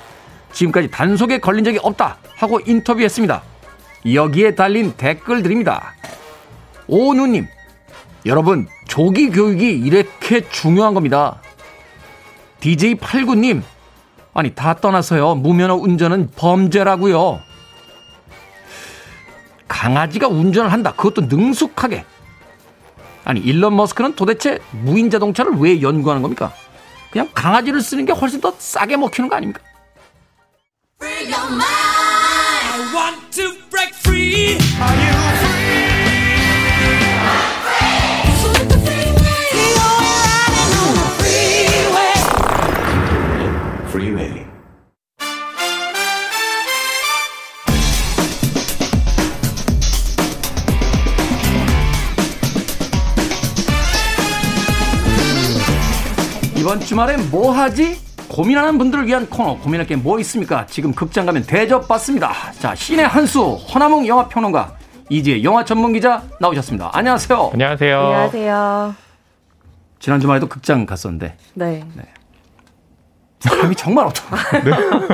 지금까지 단속에 걸린 적이 없다 하고 인터뷰했습니다. 여기에 달린 댓글들입니다. 오누님, 여러분, 조기 교육이 이렇게 중요한 겁니다. DJ89님, 아니, 다 떠나서요. 무면허 운전은 범죄라고요. 강아지가 운전을 한다. 그것도 능숙하게. 아니 일론 머스크는 도대체 무인 자동차를 왜 연구하는 겁니까? 그냥 강아지를 쓰는 게 훨씬 더 싸게 먹히는 거 아닙니까? 이번 주말에 뭐 하지? 고민하는 분들을 위한 코너 고민할 게 뭐 있습니까? 지금 극장 가면 대접받습니다. 자 신의 한수 허나몽 영화평론가 이지혜 영화 전문 기자 나오셨습니다. 안녕하세요. 안녕하세요. 안녕하세요. 지난 주말에도 극장 갔었는데 네. 네. 사람이 정말 없더라고요. 네.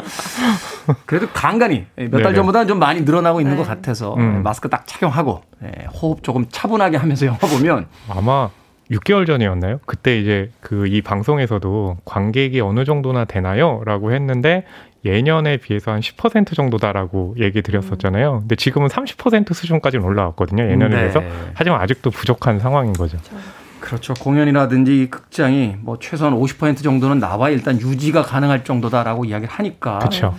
그래도 간간히 몇 달 전보다는 좀 많이 늘어나고 있는 네. 것 같아서 음. 마스크 딱 착용하고 예, 호흡 조금 차분하게 하면서 영화 보면 아마 6개월 전이었나요? 그때 이제 그 이 방송에서도 관객이 어느 정도나 되나요? 라고 했는데 예년에 비해서 한 10% 정도다라고 얘기 드렸었잖아요. 근데 지금은 30% 수준까지는 올라왔거든요. 예년에 네. 비해서. 하지만 아직도 부족한 상황인 거죠. 그렇죠. 공연이라든지 극장이 뭐 최소한 50% 정도는 나와 일단 유지가 가능할 정도다라고 이야기를 하니까. 그렇죠.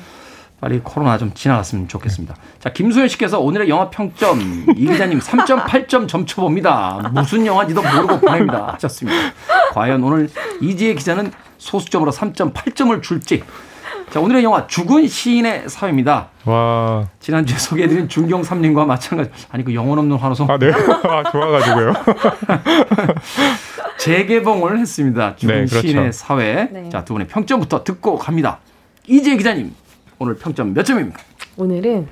빨리 코로나 좀 지나갔으면 좋겠습니다. 자, 김소연 씨께서 오늘의 영화 평점 이 기자님 3.8점 점쳐봅니다. 무슨 영화인지도 모르고 보냅니다. 하셨습니다. 과연 오늘 이지혜 기자는 소수점으로 3.8점을 줄지. 자, 오늘의 영화 죽은 시인의 사회입니다. 와. 지난주에 소개해드린 중경 삼림과 마찬가지. 아니, 그 영혼 없는 환호성. 아, 네. 아, 좋아가지고요. 재개봉을 했습니다. 죽은 네, 그렇죠. 시인의 사회. 네. 자, 두 분의 평점부터 듣고 갑니다. 이재 기자님, 오늘 평점 몇 점입니까? 오늘은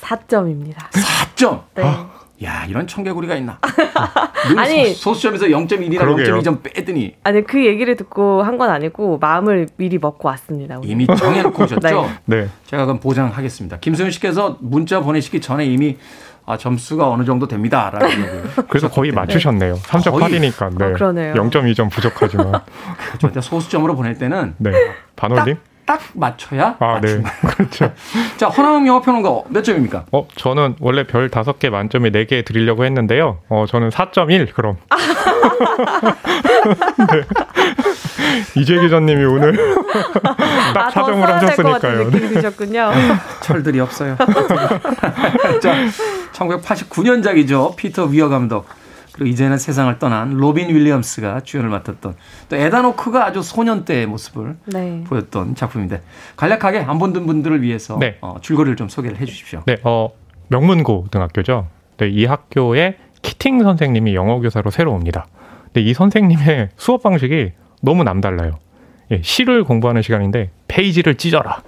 4점입니다. 4점? 네. 아, 야, 이런 청개구리가 있나? 아니 소, 수점에서 0.1이나 0.2점 빼더니 아니 그 얘기를 듣고 한 건 아니고 마음을 미리 먹고 왔습니다. 오늘. 이미 정해놓고 오셨죠? 네. 네. 제가 그럼 보장하겠습니다. 김소연 씨께서 문자 보내시기 전에 이미 아, 점수가 어느 정도 됩니다. 라는. 그래서 거의 맞추셨네요. 3.8이니까. 네. 어, 그러네요. 0.2점 부족하지만. 그렇죠. 소수점으로 보낼 때는. 네. 반올림? 딱 맞춰야 아, 네. 그렇죠. 자, 허나음 영화 평론가 몇 점입니까? 어, 저는 원래 별 5개 만점에 4개 드리려고 했는데요. 어, 저는 4.1 그럼. 네. 이재 기자님이 오늘 딱 아, 사정을 하셨으니까요. 드셨군요. 철들이 없어요. 자, 1989년작이죠. 피터 위어 감독. 그리고 이제는 세상을 떠난 로빈 윌리엄스가 주연을 맡았던 또 에단 호크가 아주 소년 때의 모습을 네. 보였던 작품인데 간략하게 안 본 분들을 위해서 네. 어, 줄거리를 좀 소개를 해 주십시오. 네, 어, 명문고등학교죠. 네, 이 학교에 키팅 선생님이 영어 교사로 새로 옵니다. 근데 이 선생님의 수업 방식이 너무 남달라요. 예, 시를 공부하는 시간인데 페이지를 찢어라.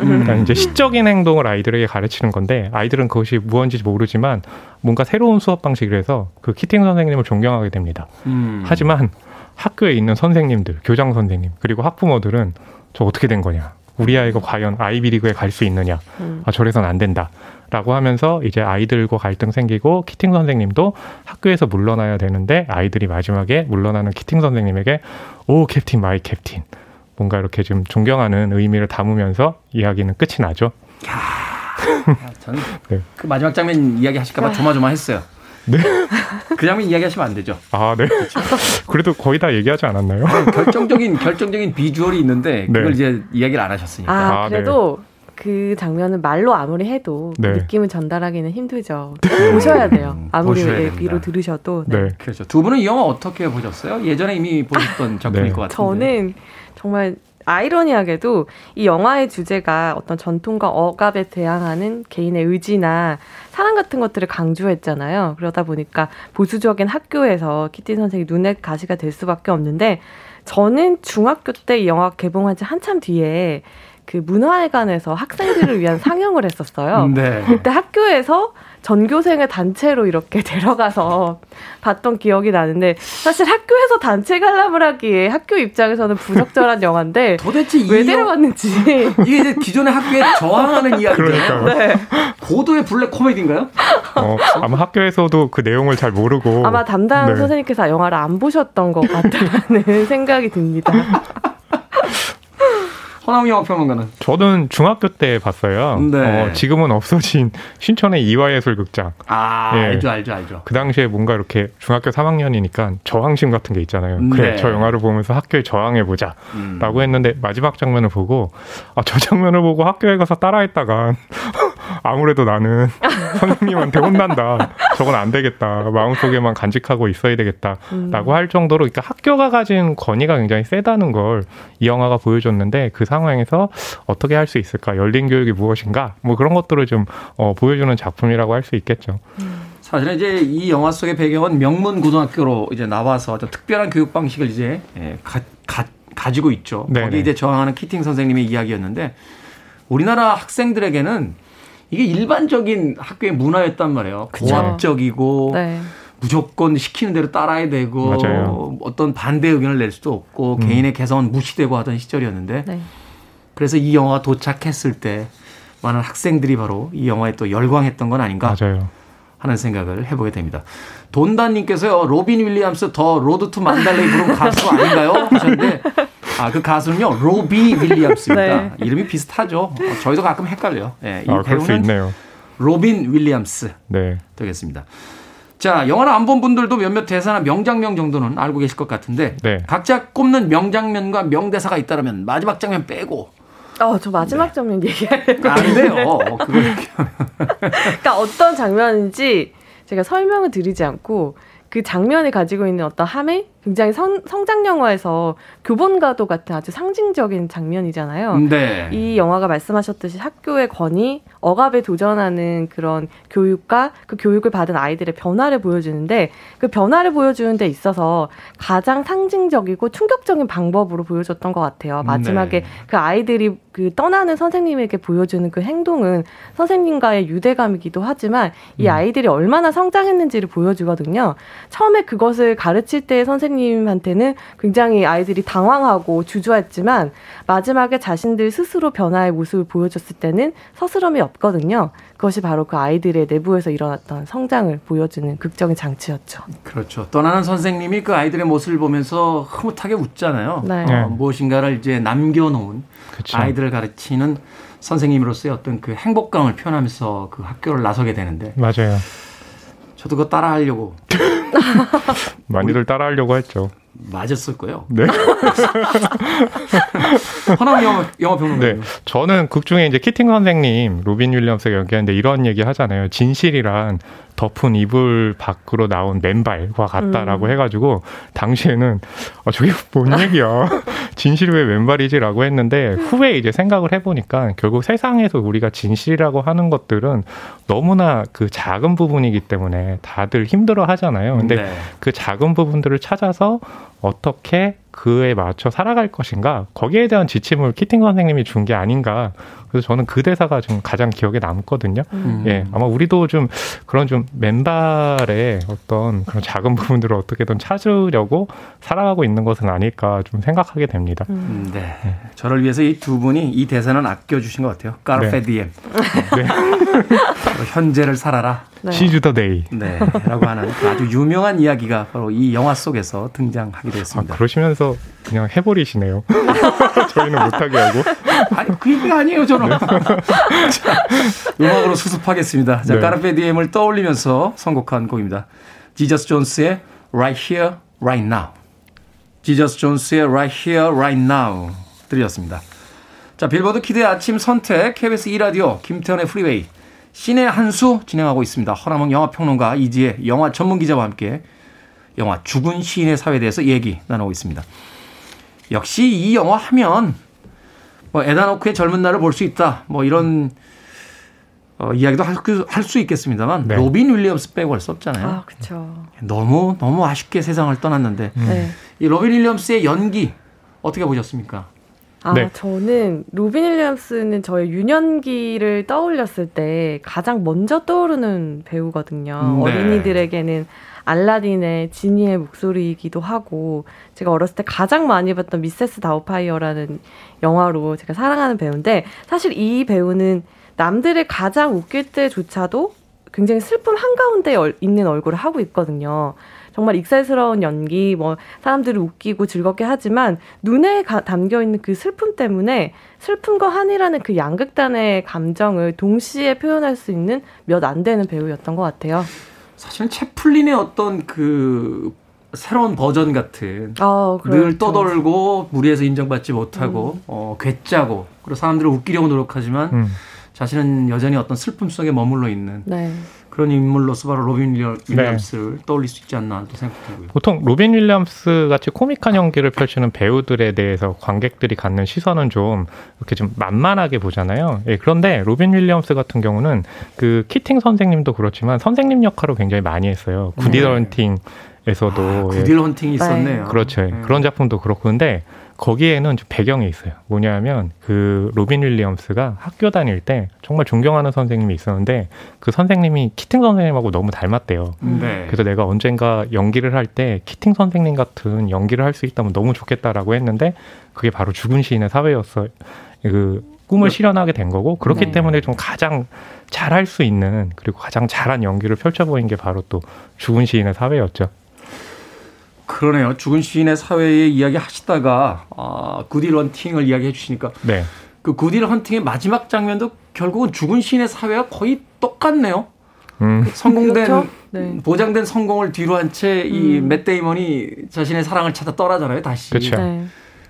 그러니까 이제 시적인 행동을 아이들에게 가르치는 건데 아이들은 그것이 무언지 모르지만 뭔가 새로운 수업 방식이라서 그 키팅 선생님을 존경하게 됩니다. 음. 하지만 학교에 있는 선생님들, 교장 선생님 그리고 학부모들은 저 어떻게 된 거냐? 우리 아이가 과연 아이비리그에 갈 수 있느냐? 음. 아 저래선 안 된다. 라고 하면서 이제 아이들과 갈등 생기고 키팅 선생님도 학교에서 물러나야 되는데 아이들이 마지막에 물러나는 키팅 선생님에게 Oh Captain, my Captain 뭔가 이렇게 좀 존경하는 의미를 담으면서 이야기는 끝이 나죠. 야, 저는 네. 그 마지막 장면 이야기 하실까봐 조마조마했어요. 네. 그 장면 이야기하시면 안 되죠. 아, 네. 그렇죠? 그래도 거의 다 얘기하지 않았나요? 결정적인 결정적인 비주얼이 있는데 그걸 네. 이제 이야기를 안 하셨으니까. 아, 아 네. 그래도 네. 그 장면은 말로 아무리 해도 그 네. 느낌을 전달하기는 힘들죠. 네. 보셔야 돼요. 음, 아무리 얘기로 들으셔도. 네. 그렇죠. 두 분은 이 영화 어떻게 보셨어요? 예전에 이미 보셨던 작품일 것 같은데. 저는 정말 아이러니하게도 이 영화의 주제가 어떤 전통과 억압에 대항하는 개인의 의지나 사랑 같은 것들을 강조했잖아요. 그러다 보니까 보수적인 학교에서 키티 선생이 눈에 가시가 될 수밖에 없는데 저는 중학교 때 이 영화 개봉한 지 한참 뒤에 그 문화회관에서 학생들을 위한 상영을 했었어요. 네. 그때 학교에서 전교생을 단체로 이렇게 데려가서 봤던 기억이 나는데 사실 학교에서 단체 관람을 하기에 학교 입장에서는 부적절한 영화인데 도대체 왜 데려갔는지 이게 이제 기존의 학교에 저항하는 이야기잖아요. 네. 고도의 블랙 코미디인가요? 어, 아마 학교에서도 그 내용을 잘 모르고 아마 담당 네. 선생님께서 영화를 안 보셨던 것 같다는 생각이 듭니다. 허남 영화 평론가는? 저는 중학교 때 봤어요. 네. 어, 지금은 없어진 신촌의 이화예술극장. 아, 예. 알죠, 알죠, 알죠. 그 당시에 뭔가 이렇게 중학교 3학년이니까 저항심 같은 게 있잖아요. 네. 그래, 저 영화를 보면서 학교에 저항해보자. 음. 라고 했는데 마지막 장면을 보고, 아, 저 장면을 보고 학교에 가서 따라했다가 아무래도 나는 선생님한테 혼난다. 저건 안 되겠다. 마음속에만 간직하고 있어야 되겠다. 음. 라고 할 정도로, 그러니까 학교가 가진 권위가 굉장히 세다는 걸 이 영화가 보여줬는데 그 상황에서 어떻게 할 수 있을까? 열린 교육이 무엇인가? 뭐 그런 것들을 좀 어, 보여주는 작품이라고 할 수 있겠죠. 음. 사실은 이제 이 영화 속의 배경은 명문 고등학교로 이제 나와서 좀 특별한 교육 방식을 이제 예, 가, 가, 가지고 있죠. 네네. 거기 이제 저항하는 키팅 선생님의 이야기였는데 우리나라 학생들에게는 이게 일반적인 학교의 문화였단 말이에요. 고압적이고 네. 무조건 시키는 대로 따라야 되고 맞아요. 어떤 반대 의견을 낼 수도 없고 음. 개인의 개성은 무시되고 하던 시절이었는데 네. 그래서 이 영화가 도착했을 때 많은 학생들이 바로 이 영화에 또 열광했던 건 아닌가 맞아요. 하는 생각을 해보게 됩니다. 돈다님께서요, 로빈 윌리엄스 The Road to Mandalay 부른 가수 아닌가요? 하셨는데, 아, 그 가수는요, 로비 윌리엄스입니다. 네. 이름이 비슷하죠. 어, 저희도 가끔 헷갈려요. 네, 이 아, 배우는 로빈 윌리엄스 네. 되겠습니다. 자, 영화를 안 본 분들도 몇몇 대사나 명장면 정도는 알고 계실 것 같은데, 네. 각자 꼽는 명장면과 명대사가 있다면 마지막 장면 빼고 어, 저 마지막 네. 장면 얘기하려고. 안 돼요. 그걸 그러니까 어떤 장면인지 제가 설명을 드리지 않고 그 장면이 가지고 있는 어떤 함의 굉장히 성, 성장 영화에서 교본가도 같은 아주 상징적인 장면이잖아요. 네. 이 영화가 말씀하셨듯이 학교의 권위, 억압에 도전하는 그런 교육과 그 교육을 받은 아이들의 변화를 보여주는데 그 변화를 보여주는 데 있어서 가장 상징적이고 충격적인 방법으로 보여줬던 것 같아요. 마지막에 네. 그 아이들이 그 떠나는 선생님에게 보여주는 그 행동은 선생님과의 유대감이기도 하지만 이 음. 아이들이 얼마나 성장했는지를 보여주거든요. 처음에 그것을 가르칠 때 선생님 선생님한테는 굉장히 아이들이 당황하고 주저했지만 마지막에 자신들 스스로 변화의 모습을 보여줬을 때는 서스럼이 없거든요. 그것이 바로 그 아이들의 내부에서 일어났던 성장을 보여주는 극적인 장치였죠. 그렇죠. 떠나는 선생님이 그 아이들의 모습을 보면서 흐뭇하게 웃잖아요. 네. 어, 무엇인가를 이제 남겨놓은 그렇죠. 아이들을 가르치는 선생님으로서의 어떤 그 행복감을 표현하면서 그 학교를 나서게 되는데. 맞아요. 저도 그거 따라 하려고. 많이들 따라 하려고 했죠. 맞았을 거예요. 네. 허남웅 영화, 영화 평론가. 네. 저는 극 중에 이제 키팅 선생님, 로빈 윌리엄스가 연기하는데 이런 얘기 하잖아요. 진실이란 덮은 이불 밖으로 나온 맨발과 같다라고 음. 해가지고 당시에는 어, 저게 뭔 얘기야 진실이 왜 맨발이지라고 했는데 후에 이제 생각을 해보니까 결국 세상에서 우리가 진실이라고 하는 것들은 너무나 그 작은 부분이기 때문에 다들 힘들어 하잖아요. 근데 네. 그 작은 부분들을 찾아서 어떻게 그에 맞춰 살아갈 것인가? 거기에 대한 지침을 키팅 선생님이 준 게 아닌가 그래서 저는 그 대사가 좀 가장 기억에 남거든요. 음. 예, 아마 우리도 좀 그런 좀 맨발의 어떤 그런 작은 부분들을 어떻게든 찾으려고 살아가고 있는 것은 아닐까 좀 생각하게 됩니다. 음. 네. 네. 저를 위해서 이 두 분이 이 대사는 아껴주신 것 같아요. Carpe diem. 네. 네. 현재를 살아라. 네. Seize the day. 네. 라고 하는 그 아주 유명한 이야기가 바로 이 영화 속에서 등장하게 되었습니다. 아, 그러시면서 그냥 해버리시네요. 저희는 못하게 하고. 아니, 그 얘기가 아니에요, 저는. 네. 자, 음악으로 수습하겠습니다. 자, 네. Carpe diem을 떠올리면서 선곡한 곡입니다. Jesus Jones의 Right Here, Right Now. Jesus Jones의 Right Here, Right Now 들이었습니다. 자, Billboard Kid의 아침 선택, KBS 2 라디오, 김태훈의 Freeway. 신의 한수 진행하고 있습니다. 허남웅 영화평론가 이지혜 영화 전문기자와 함께 영화 죽은 시인의 사회에 대해서 얘기 나누고 있습니다. 역시 이 영화 하면 뭐 에단 호크의 젊은 날을 볼 수 있다. 뭐 이런 어, 이야기도 할 수 있겠습니다만 네. 로빈 윌리엄스 빼고 할 수 없잖아요. 아, 그렇죠. 너무 너무 아쉽게 세상을 떠났는데 네. 이 로빈 윌리엄스의 연기 어떻게 보셨습니까? 아, 네. 저는 로빈 윌리엄스는 저의 유년기를 떠올렸을 때 가장 먼저 떠오르는 배우거든요. 네. 어린이들에게는 알라딘의 지니의 목소리이기도 하고 제가 어렸을 때 가장 많이 봤던 Mrs. Doubtfire라는 영화로 제가 사랑하는 배우인데 사실 이 배우는 남들을 가장 웃길 때조차도 굉장히 슬픔 한가운데 있는 얼굴을 하고 있거든요. 정말 익살스러운 연기, 뭐 사람들을 웃기고 즐겁게 하지만 눈에 가, 담겨 있는 그 슬픔 때문에 슬픔과 한이라는 그 양극단의 감정을 동시에 표현할 수 있는 몇 안 되는 배우였던 것 같아요. 사실은 채플린의 어떤 그 새로운 버전 같은 어, 늘 떠돌고 무리에서 인정받지 못하고 음. 어, 괴짜고 그리고 사람들을 웃기려고 노력하지만 음. 자신은 여전히 어떤 슬픔 속에 머물러 있는 네. 그런 인물로서 바로 로빈 윌리엄스를 네. 떠올릴 수 있지 않나 또 생각하고요. 보통 로빈 윌리엄스 같이 코믹한 연기를 펼치는 배우들에 대해서 관객들이 갖는 시선은 좀 이렇게 좀 만만하게 보잖아요. 예, 그런데 로빈 윌리엄스 같은 경우는 그 키팅 선생님도 그렇지만 선생님 역할을 굉장히 많이 했어요. Good Will Hunting 네. 에서도 아, Good Will Hunting이 예. 있었네요. 그렇죠. 네. 그런 작품도 그렇고 근데 거기에는 좀 배경이 있어요. 뭐냐면 그 로빈 윌리엄스가 학교 다닐 때 정말 존경하는 선생님이 있었는데 그 선생님이 키팅 선생님하고 너무 닮았대요. 네. 그래서 내가 언젠가 연기를 할 때 키팅 선생님 같은 연기를 할 수 있다면 너무 좋겠다라고 했는데 그게 바로 죽은 시인의 사회였어. 그 꿈을 실현하게 된 거고 그렇기 네. 때문에 좀 가장 잘할 수 있는 그리고 가장 잘한 연기를 펼쳐 보인 게 바로 또 죽은 시인의 사회였죠. 그러네요. 죽은 시인의 사회의 이야기 하시다가 아, Good Will Hunting을 이야기해 주시니까 네. 그 Good Will Hunting의 마지막 장면도 결국은 죽은 시인의 사회와 거의 똑같네요. 음, 성공된 그렇죠? 네. 보장된 성공을 뒤로 한 채이 음. 맷 데이먼이 자신의 사랑을 찾아 떠나잖아요. 다시. 그쵸. 네.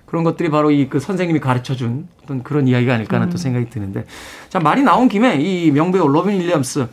그런 것들이 바로 이 그 선생님이 가르쳐 준 어떤 그런 이야기가 아닐까 하는 음. 또 생각이 드는데. 자, 말이 나온 김에 이 명배우 로빈 윌리엄스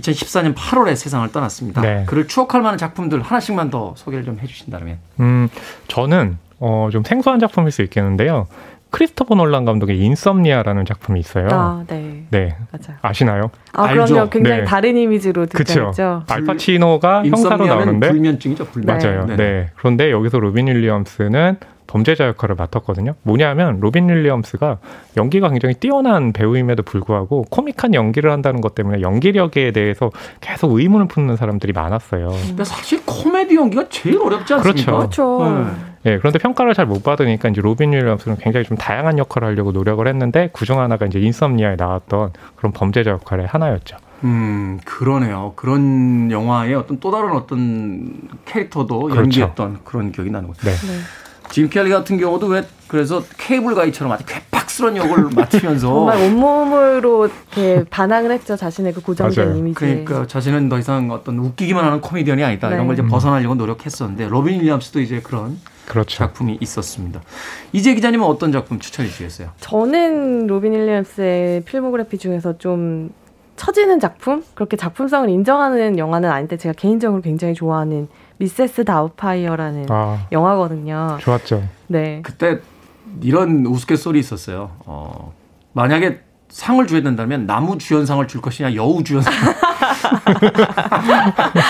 2014년 8월에 세상을 떠났습니다. 네. 그를 추억할 만한 작품들 하나씩만 더 소개를 좀 해주신다면. 음, 저는 어, 좀 생소한 작품일 수 있겠는데요. 크리스토퍼 놀란 감독의 Insomnia라는 작품이 있어요. 아, 네. 네. 맞아요. 아시나요? 아, 알죠. 그럼요. 굉장히 네. 다른 이미지로. 등장했죠. 알파치노가 형사로 Insomnia는 나오는데 불면증이죠. 불면. 맞아요. 네. 네. 그런데 여기서 로빈 윌리엄스는 범죄자 역할을 맡았거든요. 뭐냐면 로빈 윌리엄스가 연기가 굉장히 뛰어난 배우임에도 불구하고 코믹한 연기를 한다는 것 때문에 연기력에 대해서 계속 의문을 품는 사람들이 많았어요. 근데 사실 코미디 연기가 제일 어렵지 않습니까? 그렇죠. 그렇죠. 네. 예, 그런데 평가를 잘 못 받으니까 이제 로빈 윌리엄스는 굉장히 좀 다양한 역할을 하려고 노력을 했는데 그중 하나가 이제 Insomnia에 나왔던 그런 범죄자 역할의 하나였죠. 음, 그러네요. 그런 영화의 어떤 또 다른 어떤 캐릭터도 그렇죠. 연기했던 그런 기억이 나는 거죠. 네. 네. 짐 캐리 같은 경우도 왜 그래서 Cable Guy처럼 아주 괴팍스런 역을 맡으면서 정말 온몸으로 이렇게 반항을 했죠. 자신의 그 고정된. 이미지에. 그러니까 자신은 더 이상 어떤 웃기기만 하는 코미디언이 아니다. 이런 네. 걸 이제 음. 벗어나려고 노력했었는데 로빈 윌리엄스도 이제 그런 그렇죠. 작품이 있었습니다. 이지혜 기자님은 어떤 작품 추천해 주시겠어요? 저는 로빈 윌리엄스의 필모그래피 중에서 좀 처지는 작품? 그렇게 작품성을 인정하는 영화는 아닌데 제가 개인적으로 굉장히 좋아하는 미세스 다우파이어라는 아, 영화거든요. 좋았죠. 네. 그때 이런 우스갯소리 있었어요. 어, 만약에 상을 줘야 된다면 나무 주연상을 줄 것이냐 여우 주연상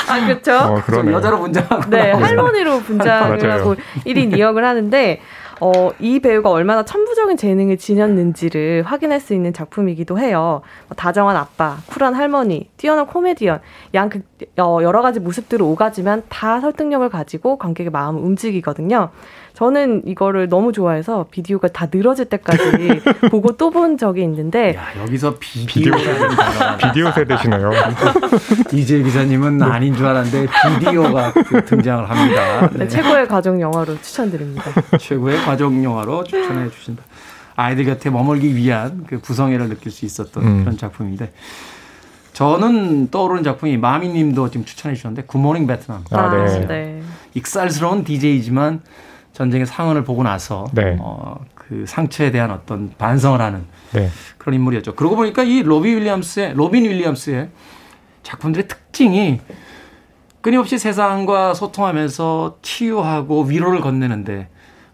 아, 그렇죠. 어. 여자로 분장하고 네, 할머니로 분장을. 하고 1인 2역을 하는데 어, 이 배우가 얼마나 천부적인 재능을 지녔는지를 확인할 수 있는 작품이기도 해요. 뭐 다정한 아빠, 쿨한 할머니, 뛰어난 코미디언, 양 그, 어, 여러 가지 모습들을 오가지만 다 설득력을 가지고 관객의 마음을 움직이거든요. 저는 이거를 너무 좋아해서 비디오가 다 늘어질 때까지 보고 또 본 적이 있는데 야, 여기서 들어가네. 비디오 세대시네요. 이재 기자님은 아닌 줄 알았는데 비디오가 그 등장을 합니다. 네, 네. 최고의 가족 영화로 추천드립니다. 최고의 가족 영화로 추천해 주신다. 아이들 곁에 머물기 위한 그 구성애를 느낄 수 있었던 음. 그런 작품인데 저는 떠오르는 작품이 마미님도 지금 추천해 주셨는데 굿모닝 베트남. 아, 네. 네. 익살스러운 DJ지만 전쟁의 상흔을 보고 나서 네. 어, 그 상처에 대한 어떤 반성을 하는 네. 그런 인물이었죠. 그러고 보니까 이 로비 윌리엄스의 로빈 윌리엄스의 작품들의 특징이 끊임없이 세상과 소통하면서 치유하고 위로를 건네는데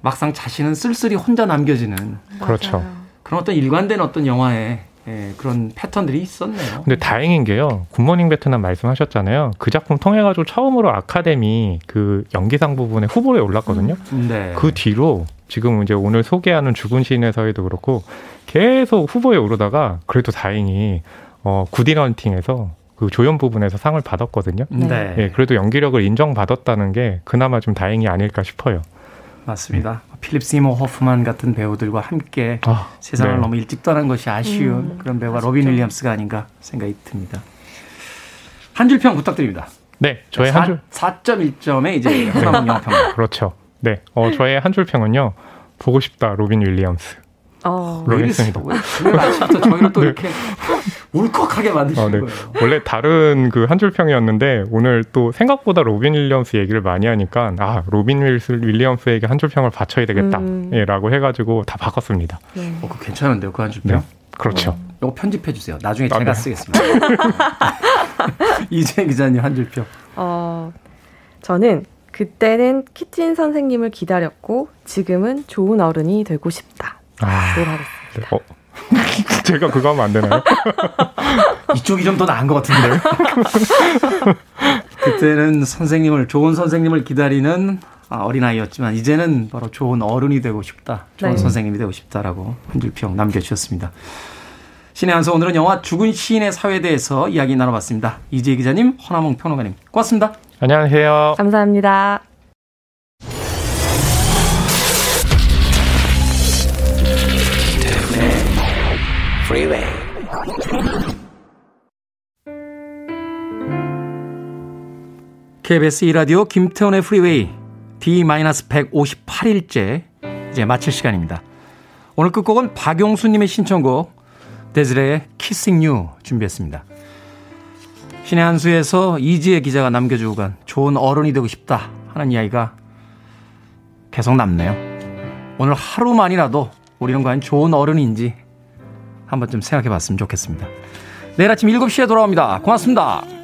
막상 자신은 쓸쓸히 혼자 남겨지는 그렇죠. 그런 어떤 일관된 어떤 영화의 예, 그런 패턴들이 있었네요. 근데 다행인 게요. 굿모닝 베트남 말씀하셨잖아요. 그 작품 통해 가지고 처음으로 아카데미 그 연기상 부분에 후보에 올랐거든요. 네. 그 뒤로 지금 이제 오늘 소개하는 죽은 시인의 사회도 그렇고 계속 후보에 오르다가 그래도 다행히 어 구디 런팅에서 그 조연 부분에서 상을 받았거든요. 네. 예, 그래도 연기력을 인정받았다는 게 그나마 좀 다행이 아닐까 싶어요. 맞습니다. 필립 시모어 호프만 같은 배우들과 함께 아, 세상을 네. 너무 일찍 떠난 것이 아쉬운 음, 그런 배우가 아쉽죠. 로빈 윌리엄스가 아닌가 생각이 듭니다. 한 줄 평 부탁드립니다. 네, 저의 한 줄 4.1점에 이제 하나만 영평. 그렇죠. 네, 어 저의 한 줄 평은요. 보고 싶다 로빈 윌리엄스. 어, 로- 왜? 왜, 왜 아침부터 저희를 또 이렇게 울컥하게 만드시는 어, 네. 거예요? 원래 다른 그 한 줄 평이었는데 오늘 또 생각보다 로빈 윌리엄스 얘기를 많이 하니까 아 로빈 윌스- 윌리엄스에게 한 줄 평을 바쳐야 되겠다. 음. 예, 라고 해가지고 다 바꿨습니다. 네. 어, 그거 괜찮은데요, 그 한 줄 평? 네. 그렇죠. 이거 편집해 주세요. 나중에 아, 제가 네. 쓰겠습니다. 이재 기자님 한 줄 평. 어, 저는 그때는 키틴 선생님을 기다렸고 지금은 좋은 어른이 되고 싶다. 아, 를 하겠습니다. 네. 어. 제가 그거 하면 안 되나요? 이쪽이 좀 더 나은 것 같은데요. 그때는 선생님을 좋은 선생님을 기다리는 아, 어린아이였지만 이제는 바로 좋은 어른이 되고 싶다. 좋은 네. 선생님이 되고 싶다라고 한 줄 평 남겨주셨습니다. 신의 한 수 오늘은 영화 죽은 시인의 사회에 대해서 이야기 나눠봤습니다. 이재 기자님, 허남웅 평론가님, 고맙습니다. 안녕하세요. 감사합니다. KBS 2라디오 김태훈의 프리웨이 D-158일째 이제 마칠 시간입니다. 오늘 끝곡은 박용수님의 신청곡 데즈레의 키싱 유 준비했습니다. 신의 한 수에서 이지혜 기자가 남겨주고 간 좋은 어른이 되고 싶다 하는 이야기가 계속 남네요. 오늘 하루만이라도 우리는 과연 좋은 어른인지 한번 좀 생각해 봤으면 좋겠습니다. 내일 아침 7시에 돌아옵니다. 고맙습니다.